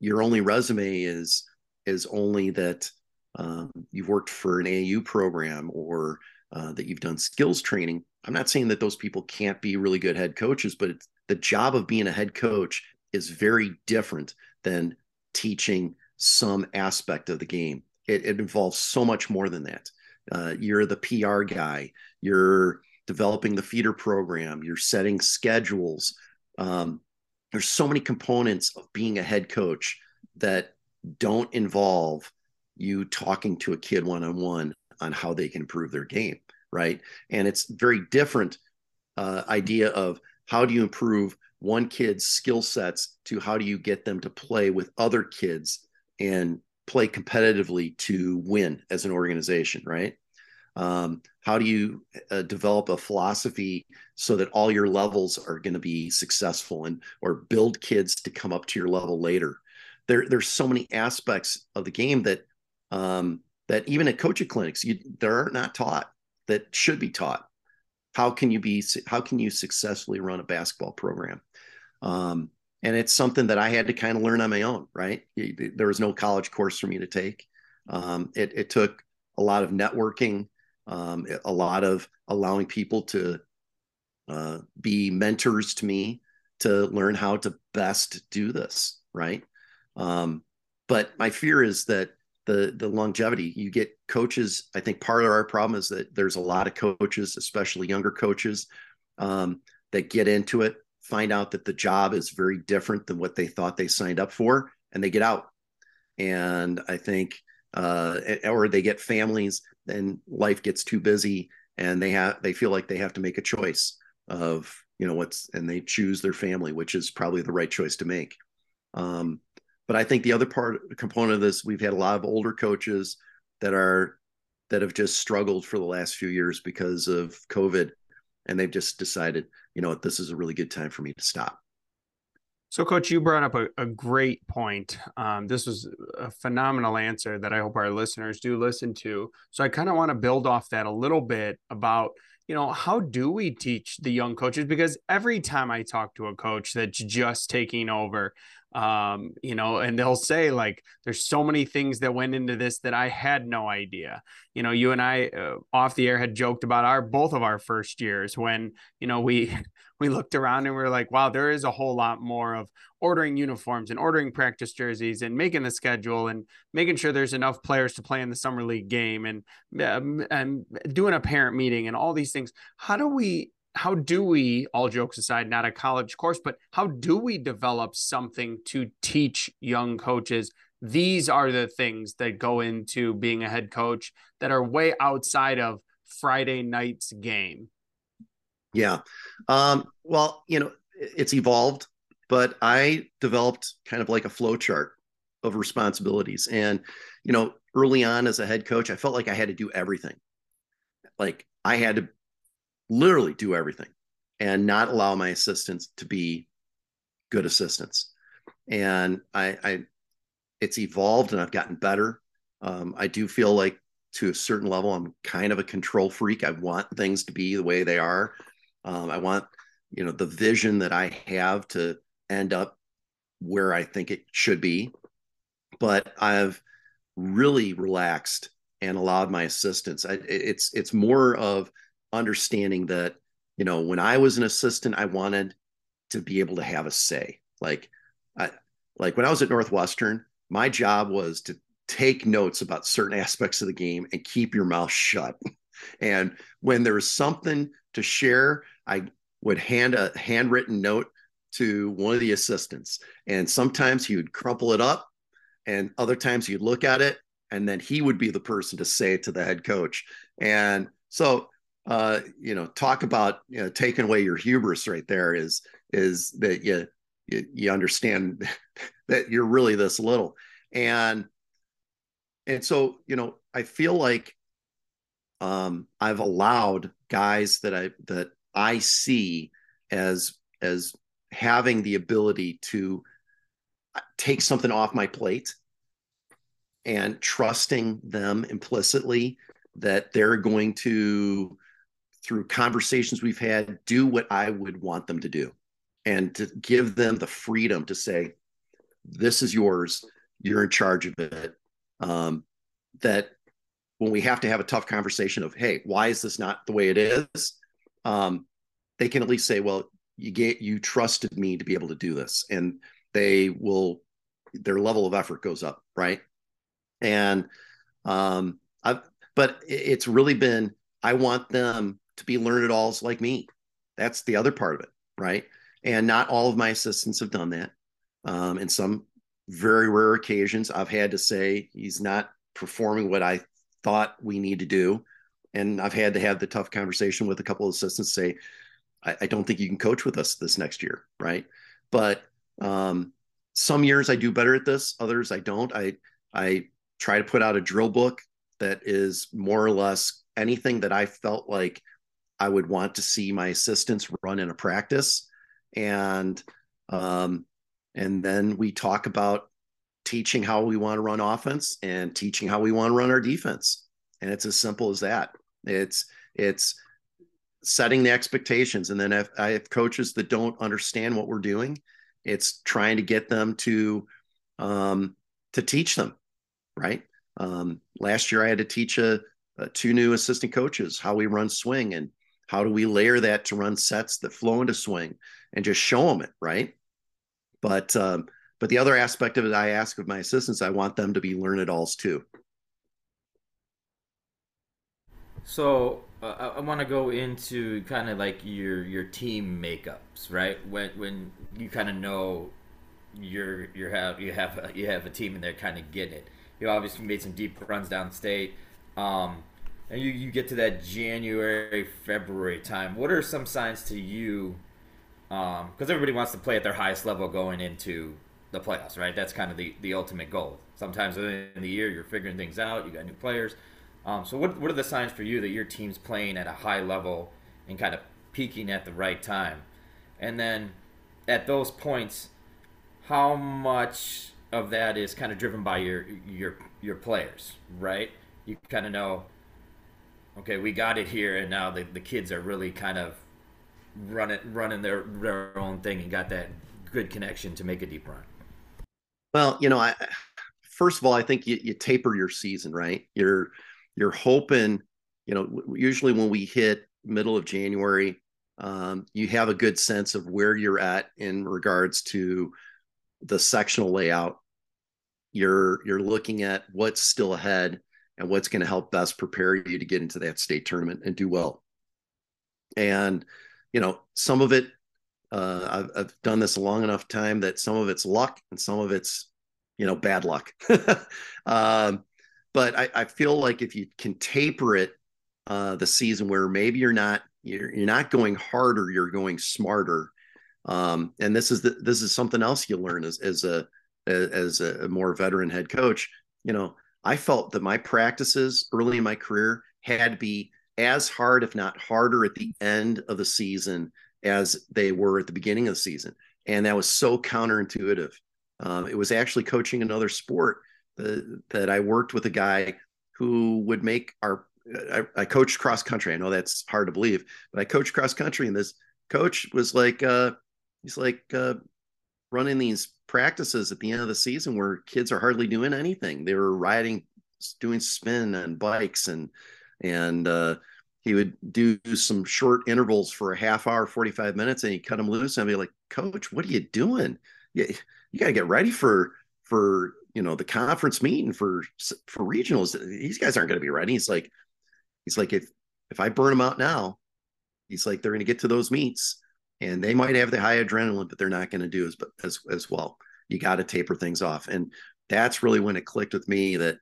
your only resume is is only that um, you've worked for an AAU program or uh, that you've done skills training. I'm not saying that those people can't be really good head coaches, but the job of being a head coach is very different than teaching some aspect of the game. It, it involves so much more than that. Uh, you're the PR guy. You're developing the feeder program. You're setting schedules. Um, there's so many components of being a head coach that don't involve you talking to a kid one on one on how they can improve their game, right? And it's very different uh, idea of how do you improve one kid's skill sets to how do you get them to play with other kids and play competitively to win as an organization, right? Um, how do you uh, develop a philosophy so that all your levels are going to be successful and or build kids to come up to your level later? There, there's so many aspects of the game that um, that even at coaching clinics you, they're not taught that should be taught. How can you be? How can you successfully run a basketball program? Um, and it's something that I had to kind of learn on my own. Right? There was no college course for me to take. Um, it, it took a lot of networking, um, a lot of allowing people to uh, be mentors to me to learn how to best do this. Right? Um, but my fear is that the the longevity. You get coaches. I think part of our problem is that there's a lot of coaches, especially younger coaches, um, that get into it, find out that the job is very different than what they thought they signed up for, and they get out. And I think, uh, or they get families, and life gets too busy, and they have they feel like they have to make a choice of you know what's, and they choose their family, which is probably the right choice to make. Um, but I think the other part component of this, we've had a lot of older coaches that are that have just struggled for the last few years because of COVID, and they've just decided, you know what, this is a really good time for me to stop. So, Coach, you brought up a, a great point. Um, this was a phenomenal answer that I hope our listeners do listen to. So, I kind of want to build off that a little bit about you know, how do we teach the young coaches? Because every time I talk to a coach that's just taking over, um, you know, and they'll say like, "There's so many things that went into this that I had no idea." You know, you and I uh, off the air had joked about our both of our first years when you know we we looked around and we are like, "Wow, there is a whole lot more of ordering uniforms and ordering practice jerseys and making the schedule and making sure there's enough players to play in the summer league game and um, and doing a parent meeting and all these things." How do we how do we all jokes aside not a college course but how do we develop something to teach young coaches? These are the things that go into being a head coach that are way outside of friday night's game. Yeah. Um, well you know it's evolved but i developed kind of like a flow chart of responsibilities. And you know early on as a head coach i felt like i had to do everything. Like i had to literally do everything and not allow my assistants to be good assistants. And I, I it's evolved and I've gotten better. Um, I do feel like to a certain level, I'm kind of a control freak. I want things to be the way they are. Um, I want, you know, the vision that I have to end up where I think it should be. But I've really relaxed and allowed my assistants. I, it's it's more of understanding that you know when i was an assistant i wanted to be able to have a say like i like when i was at northwestern my job was to take notes about certain aspects of the game and keep your mouth shut. and when there was something to share, I would hand a handwritten note to one of the assistants. And sometimes he would crumple it up, and other times he'd look at it, and then he would be the person to say it to the head coach. And so, uh, you know, talk about you know taking away your hubris right there is is that you you, you understand that you're really this little, and and so you know I feel like um, I've allowed guys that I that I see as as having the ability to take something off my plate and trusting them implicitly that they're going to through conversations we've had do what I would want them to do. And to give them the freedom to say this is yours. You're in charge of it. Um, that when we have to have a tough conversation of hey why is this not the way it is? Um, they can at least say well you get you trusted me to be able to do this. And they will their level of effort goes up right? And um I've but it's really been i want them to be learn it alls like me that's the other part of it right and not all of my assistants have done that um in some very rare occasions i've had to say he's not performing what i thought we need to do and i've had to have the tough conversation with a couple of assistants say I, I don't think you can coach with us this next year, right? But um, some years I do better at this, others I don't. I I try to put out a drill book that is more or less anything that I felt like I would want to see my assistants run in a practice, and um, and then we talk about teaching how we want to run offense and teaching how we want to run our defense, and it's as simple as that. It's it's setting the expectations. And then if I have coaches that don't understand what we're doing, it's trying to get them to um, to teach them. Right. Um, last year, I had to teach a, a two new assistant coaches how we run swing and how do we layer that to run sets that flow into swing and just show them it. Right. But um, but the other aspect of it, I ask of my assistants, I want them to be learn it alls too. So uh, I, want to go into kind of like your your team makeups, right? When when you kind of know you're you have you have a, you have a team and they're kind of getting it. You obviously made some deep runs downstate, um, and you you get to that January February time. What are some signs to you? Because um, everybody wants to play at their highest level going into the playoffs, right? That's kind of the the ultimate goal. Sometimes in the year you're figuring things out. You got new players um, so what what are the signs for you that your team's playing at a high level and kind of peaking at the right time? And then at those points, how much of that is kind of driven by your your your players, right? You kind of know, okay, we got it here, and now the, the kids are really kind of running running their their own thing and got that good connection to make a deep run. Well, you know, I first of all, I think you, you taper your season, right? You're you're hoping, you know, usually when we hit middle of January, um, you have a good sense of where you're at in regards to the sectional layout. You're you're looking at what's still ahead and what's going to help best prepare you to get into that state tournament and do well. And you know, some of it, uh, I've, I've done this a long enough time that some of it's luck and some of it's, you know, bad luck. um, but I, I feel like if you can taper it uh, the season where maybe you're not you're, you're not going harder, you're going smarter. Um, and this is the, this is something else you learn as as a as a more veteran head coach. You know, I felt that my practices early in my career had to be as hard, if not harder, at the end of the season as they were at the beginning of the season, and that was so counterintuitive. Um, it was actually coaching another sport that I worked with a guy who would make our I, I, coached cross country. I know that's hard to believe, but I coached cross country, and this coach was like, uh, he's like uh, running these practices at the end of the season where kids are hardly doing anything. They were riding, doing spin and bikes, and and uh, he would do some short intervals for a half hour, forty five minutes, and he cut them loose. And I'd be like, Coach, what are you doing? You, you got to get ready for for you know the conference meeting for for regionals these guys aren't going to be ready he's like he's like if if i burn them out now he's like they're going to get to those meets and they might have the high adrenaline but they're not going to do as as as well you got to taper things off and that's really when it clicked with me that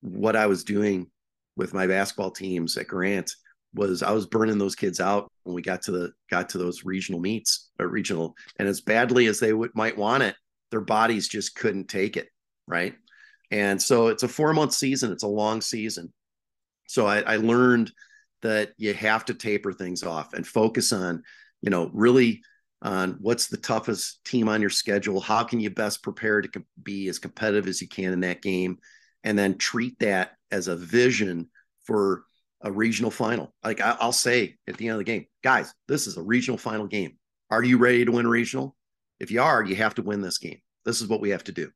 what i was doing with my basketball teams at grant was i was burning those kids out when we got to the got to those regional meets or regional and as badly as they would might want it their bodies just couldn't take it right? And so it's a four month season, it's a long season. So I, I learned that you have to taper things off and focus on, you know, really on what's the toughest team on your schedule. How can you best prepare to be as competitive as you can in that game? And then treat that as a vision for a regional final. Like I'll say at the end of the game, guys, this is a regional final game. Are you ready to win regional? If you are, you have to win this game. This is what we have to do.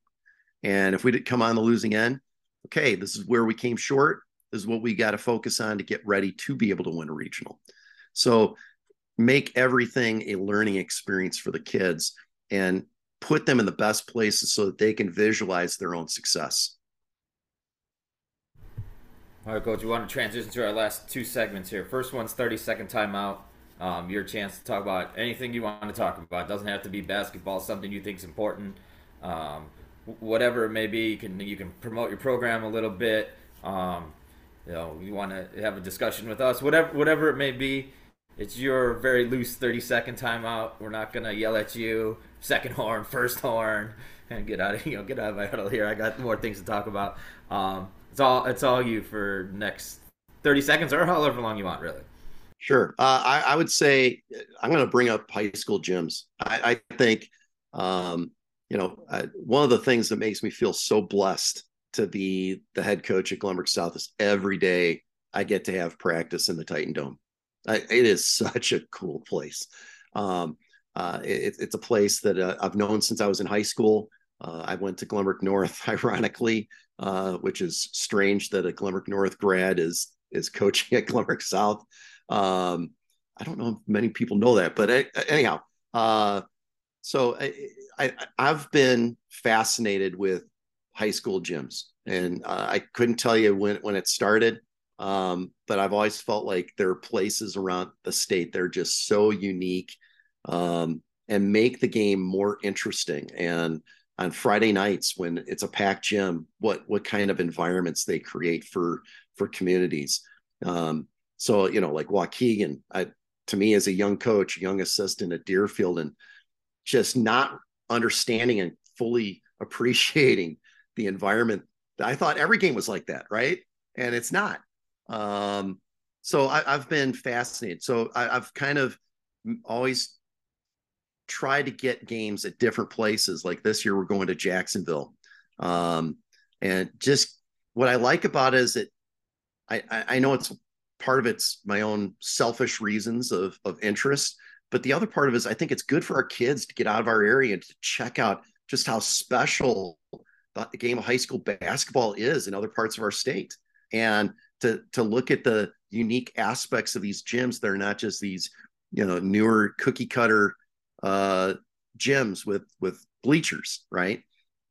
And if we did come on the losing end, okay, this is where we came short. This is what we got to focus on to get ready to be able to win a regional. So make everything a learning experience for the kids and put them in the best places so that they can visualize their own success. All right, coach. We want to transition to our last two segments here. First one's 30 second timeout. Um, your chance to talk about anything you want to talk about. It doesn't have to be basketball. Something you think is important. Um, whatever it may be. You can you can promote your program a little bit. Um, you know, you want to have a discussion with us, whatever whatever it may be. It's your very loose 30 second timeout. We're not gonna yell at you. Second horn, first horn, and get out of you know get out of my huddle here. I got more things to talk about. Um, it's all it's all you for next 30 seconds or however long you want, really. Sure. Uh, I, I, would say I'm going to bring up high school gyms. I, I think um, you know, I, one of the things that makes me feel so blessed to be the head coach at Glenbrook South is every day I get to have practice in the Titan Dome. I, it is such a cool place. Um, uh, it, it's a place that uh, I've known since I was in high school. Uh, I went to Glenbrook North, ironically, uh, which is strange that a Glenbrook North grad is is coaching at Glenbrook South. Um, I don't know if many people know that, but anyhow, uh, so I, I've been fascinated with high school gyms, and uh, I couldn't tell you when when it started. Um, but I've always felt like there are places around the state that are just so unique um, and make the game more interesting. And on Friday nights when it's a packed gym, what what kind of environments they create for for communities. Um, so you know, like Waukegan, I, to me as a young coach, young assistant at Deerfield, and just not understanding and fully appreciating the environment. I thought every game was like that, right? And it's not. Um, so I, have been fascinated. So I, I've kind of always tried to get games at different places. Like this year, we're going to Jacksonville. Um, and just what I like about it is that I, I know it's part of it's my own selfish reasons of, of interest, but the other part of it is I think it's good for our kids to get out of our area and to check out just how special the game of high school basketball is in other parts of our state. And to to look at the unique aspects of these gyms they're not just these, you know, newer cookie cutter uh gyms with with bleachers, right?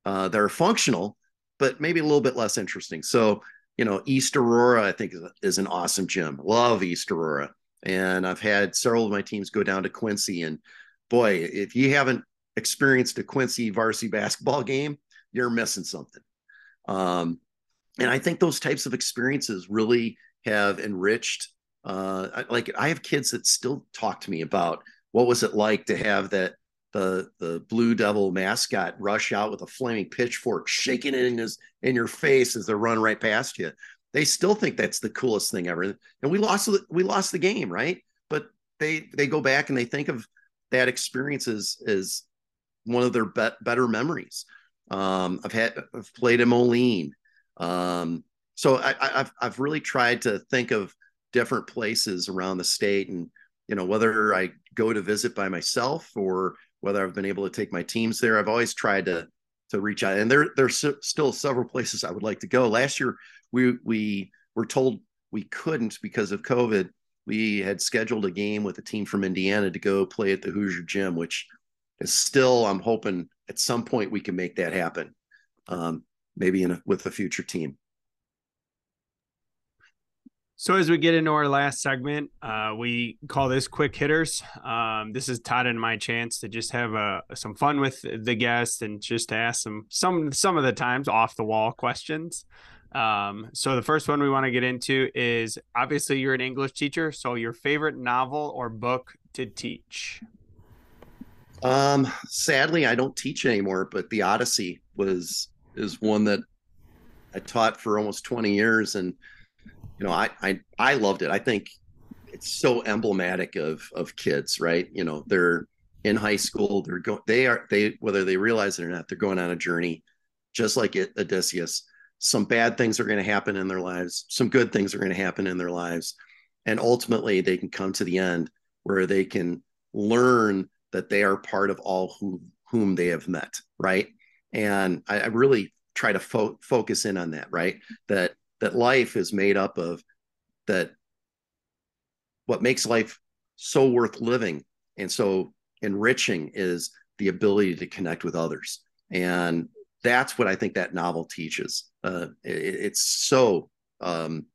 Uh, that are functional, but maybe a little bit less interesting. So, you know, East Aurora, I think is an awesome gym. Love East Aurora and I've had several of my teams go down to Quincy. And boy, if you haven't experienced a Quincy varsity basketball game, you're missing something. Um, and I think those types of experiences really have enriched. Uh, like I have kids that still talk to me about what was it like to have that the the Blue Devil mascot rush out with a flaming pitchfork, shaking it in his in your face as they're running right past you they still think that's the coolest thing ever. And we lost we lost the game, right? But they they go back and they think of that experience as as one of their be- better memories. Um, I've had I've played in Moline. Um, so I, I've I've really tried to think of different places around the state, and you know whether I go to visit by myself or whether I've been able to take my teams there. I've always tried to to reach out, and there there's still several places I would like to go. Last year we we were told we couldn't because of COVID. We had scheduled a game with a team from Indiana to go play at the Hoosier Gym, which is still I'm hoping at some point we can make that happen. um, maybe in a, with a future team. So as we get into our last segment, uh, we call this quick hitters. Um, this is Todd and my chance to just have uh, some fun with the guest and just ask some some some of the times off the wall questions. Um, so the first one we want to get into is obviously you're an English teacher, so your favorite novel or book to teach. Um, sadly, I don't teach anymore, but the Odyssey was is one that I taught for almost 20 years and you know, I I I loved it. I think it's so emblematic of of kids, right? You know, they're in high school, they're going they are they whether they realize it or not, they're going on a journey just like it, Odysseus. Some bad things are going to happen in their lives, some good things are going to happen in their lives. And ultimately they can come to the end where they can learn that they are part of all who whom they have met, right? And I, I really try to fo- focus in on that, right? That that life is made up of that what makes life so worth living and so enriching is the ability to connect with others. And that's what i think that novel teaches. Uh, it, it's so um,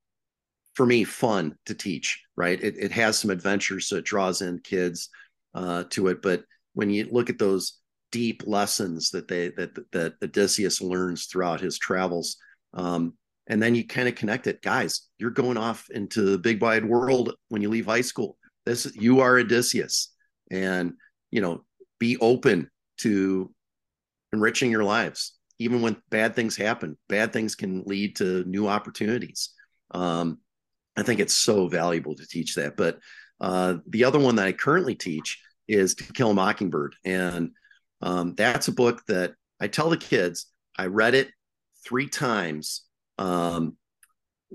for me fun to teach right? It, it, has some adventures so it draws in kids uh, to it. But when you look at those deep lessons that they that that odysseus learns throughout his travels. Um, and then you kind of connect it guys you're going off into the big wide world when you leave high school. This you are odysseus. And you know be open to enriching your lives even when bad things happen. Bad things can lead to new opportunities. Um, i think it's so valuable to teach that. But uh, the other one that i currently teach is to kill a mockingbird. And um, that's a book that i tell the kids i read it three times um,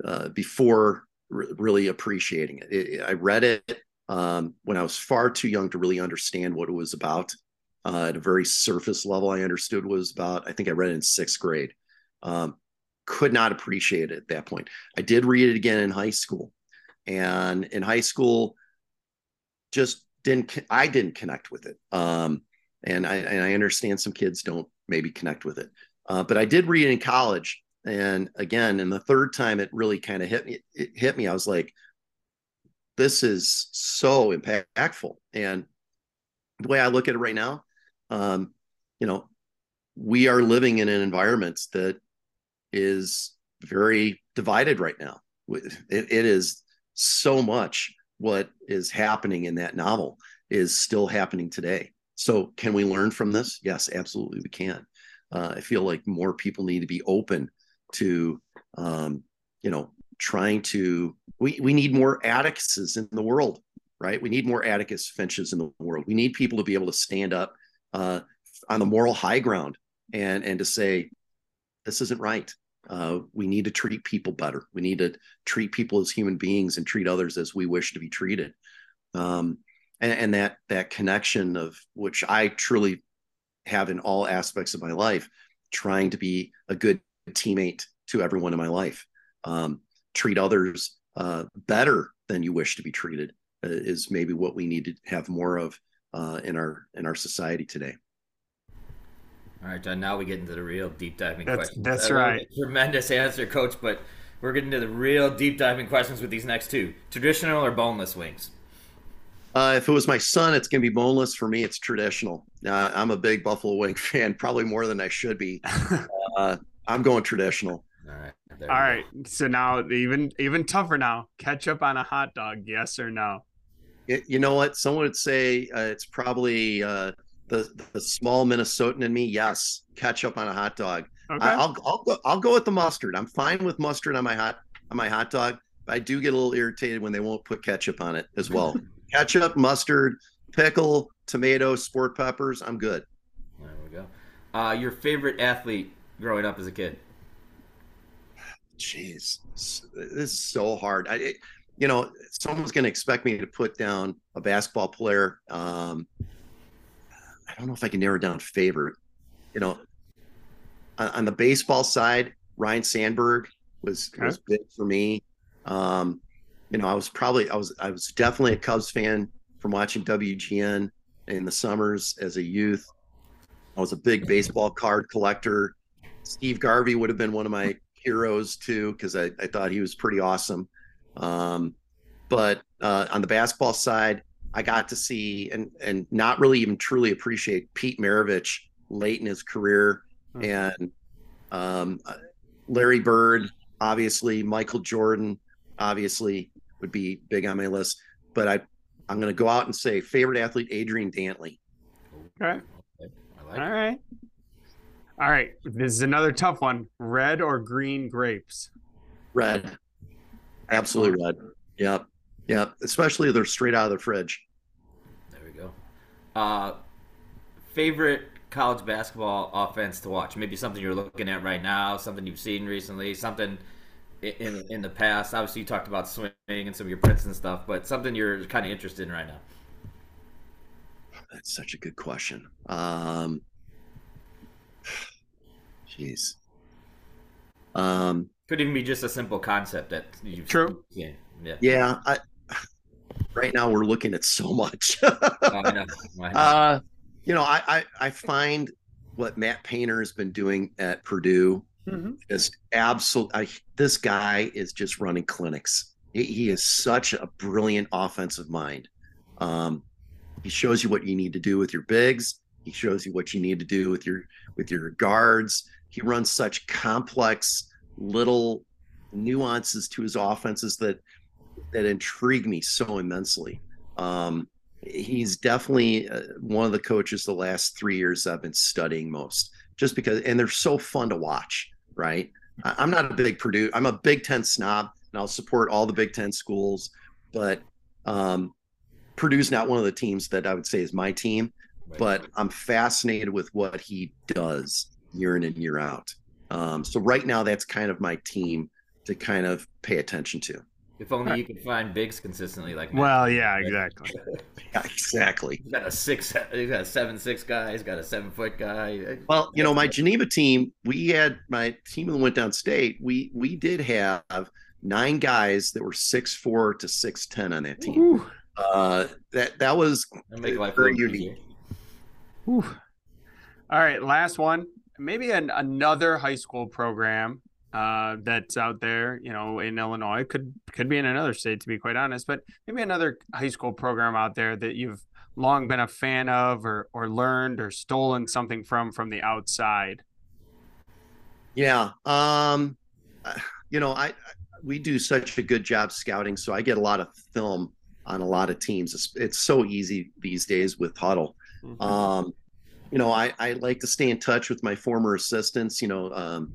uh, before really appreciating it. it. I read it um, when I was far too young to really understand what it was about. Uh, at a very surface level, I understood what it was about. I think I read it in sixth grade. Um, could not appreciate it at that point. I did read it again in high school, and in high school, just didn't. I didn't connect with it. Um, and I, and I understand some kids don't maybe connect with it. Uh, but I did read it in college, and again, and the third time it really kind of hit me, it hit me. I was like, this is so impactful. And the way I look at it right now, um, you know, we are living in an environment that is very divided right now. It, it is so much what is happening in that novel is still happening today. So, can we learn from this? Yes, absolutely, we can. Uh, I feel like more people need to be open to um, you know trying to we we need more atticuses in the world right? We need more atticus finches in the world. We need people to be able to stand up uh, on the moral high ground and and to say this isn't right. Uh, we need to treat people better. We need to treat people as human beings and treat others as we wish to be treated. Um, and, and that that connection of which i truly have in all aspects of my life trying to be a good teammate to everyone in my life. Um, treat others uh, better than you wish to be treated uh, is maybe what we need to have more of uh, in our in our society today. All right, John. Now we get into the real deep diving that's, questions. That's right. Tremendous answer, Coach. But we're getting to the real deep diving questions with these next two: traditional or boneless wings. Uh, if it was my son, it's going to be boneless. For me, it's traditional. Uh, I'm a big buffalo wing fan, probably more than I should be. Uh, I'm going traditional. All right. All right. Go. So now even even tougher now. Ketchup on a hot dog, yes or no? It, you know what? Someone would say uh, it's probably uh, the the small Minnesotan in me. Yes, ketchup on a hot dog. Okay. I, will I'll go I'll go with the mustard. I'm fine with mustard on my hot on my hot dog. I do get a little irritated when they won't put ketchup on it as well. ketchup, mustard, pickle, tomato, sport peppers. I'm good. There we go. Uh, your favorite athlete growing up as a kid? Jeez, this is so hard. I, it, you know, someone's going to expect me to put down a basketball player. Um, I don't know if I can narrow down favorite. You know, on, on the baseball side, Ryne Sandberg was okay. was big for me. Um, you know, I was probably I was I was definitely a Cubs fan from watching WGN in the summers as a youth. I was a big baseball card collector Steve Garvey would have been one of my heroes too because I, I thought he was pretty awesome. Um, but uh, on the basketball side, I got to see and and not really even truly appreciate Pete Maravich late in his career, mm-hmm. and um, uh, Larry Bird, obviously Michael Jordan, obviously would be big on my list. But I I'm going to go out and say favorite athlete Adrian Dantley. Okay. Like All right. All right. This is another tough one. Red or green grapes? Red. Absolutely red. Yep. Yep. Especially if they're straight out of the fridge. There we go. Uh, favorite college basketball offense to watch? Maybe something you're looking at right now, something you've seen recently, something in in the past. Obviously, you talked about swimming and some of your prints and stuff, but something you're kind of interested in right now. That's such a good question. Um, jeez. Um, could even be just a simple concept that you true. Yeah, yeah. Yeah. I, right now, we're looking at so much. oh, I know. I know. Uh, you know, I, I I find what Matt Painter has been doing at Purdue mm-hmm. is absolute. this guy is just running clinics. He, he is such a brilliant offensive mind. Um, he shows you what you need to do with your bigs. He shows you what you need to do with your with your guards. He runs such complex little nuances to his offenses that that intrigue me so immensely. Um, he's definitely uh, one of the coaches the last three years I've been studying most, just because, and they're so fun to watch. Right? I, am not a big Purdue. I'm a Big Ten snob, and I'll support all the Big Ten schools, but um, Purdue's not one of the teams that I would say is my team. Right. But I'm fascinated with what he does year in and year out. Um, so right now, that's kind of my team to kind of pay attention to. If only you could find bigs consistently like. Well, yeah, exactly. yeah, exactly. He's got a six. He's got a seven six guy. He's got a seven foot guy. Well, you know, my Geneva team, we had my team that went downstate. We we did have nine guys that were six four to six ten on that team. Ooh. Uh, that that was make life very unique. All right, last one. Maybe an, another high school program uh, that's out there, you know, in Illinois. Could could be in another state, to be quite honest. But maybe another high school program out there that you've long been a fan of, or or learned, or stolen something from from the outside. Yeah, um, you know, I we do such a good job scouting, so I get a lot of film on a lot of teams. It's, it's so easy these days with Hudl. Mm-hmm. Um, you know, I, I like to stay in touch with my former assistants, you know, um,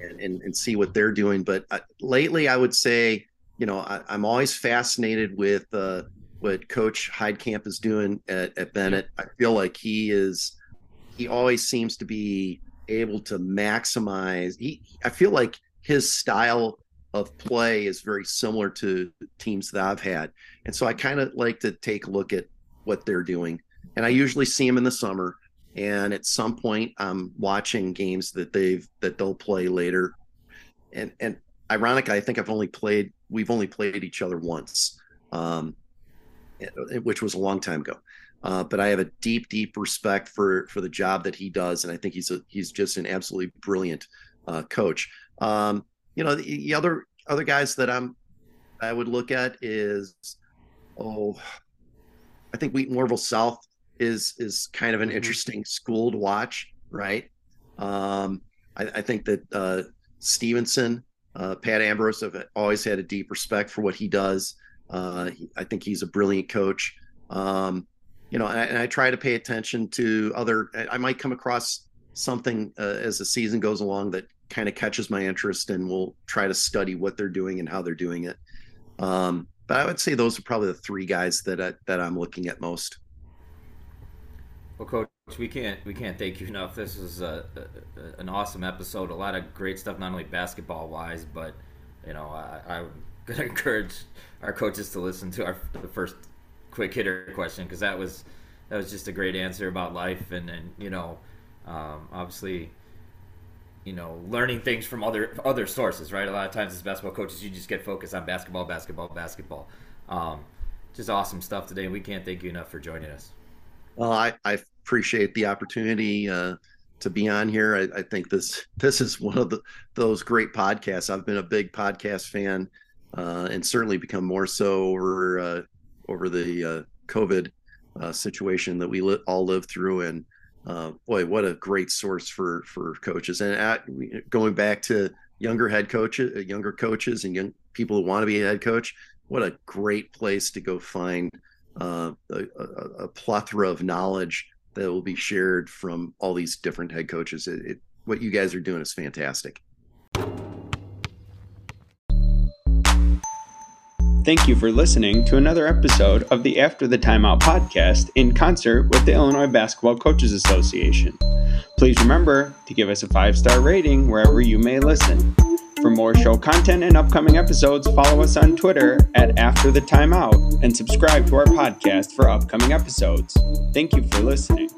and, and, and, see what they're doing. But uh, lately, I would say, you know, I, am always fascinated with uh, what Coach Heidkamp is doing at, at Benet. I feel like he is, he always seems to be able to maximize. He, I feel like his style of play is very similar to teams that I've had. And so I kind of like to take a look at what they're doing. And I usually see them in the summer. And at some point, I'm watching games that they've that they'll play later. And and ironically, I think I've only played we've only played each other once, um, which was a long time ago. Uh, but I have a deep, deep respect for for the job that he does, and I think he's a he's just an absolutely brilliant uh, coach. Um, you know, the, the other other guys that I'm I would look at is oh, I think Wheaton Warrenville South is is kind of an mm-hmm. interesting school to watch, right? Um, I, I think that uh, Stevenson, uh, Pat Ambrose have always had a deep respect for what he does. Uh, he, I think he's a brilliant coach. Um, you know, and I, and I, try to pay attention to other. I, I might come across something uh, as the season goes along that kind of catches my interest, and we'll try to study what they're doing and how they're doing it. Um, but I would say those are probably the three guys that I, that I'm looking at most. Well, coach, we can't we can't thank you enough. This was a, a, an awesome episode. A lot of great stuff, not only basketball wise, but you know, I, I'm gonna encourage our coaches to listen to our the first quick hitter question because that was that was just a great answer about life and and you know, um, obviously you know, learning things from other other sources, right? A lot of times as basketball coaches, you just get focused on basketball, basketball, basketball. Um, just awesome stuff today. We can't thank you enough for joining us. Well, I, I appreciate the opportunity. Uh, to be on here. I, I, think this this is one of the those great podcasts. I've been a big podcast fan, uh, and certainly become more so over uh, over the uh, COVID uh, situation that we li- all lived through. And uh, boy, what a great source for for coaches. And at, going back to younger head coaches, younger coaches, and young people who want to be a head coach, what a great place to go find Uh, a, a, a plethora of knowledge that will be shared from all these different head coaches. It, it, what you guys are doing is fantastic. Thank you for listening to another episode of the After the Timeout podcast in concert with the Illinois Basketball Coaches Association. Please remember to give us a five star rating wherever you may listen. For more show content and upcoming episodes, follow us on Twitter at After the Timeout and subscribe to our podcast for upcoming episodes. Thank you for listening.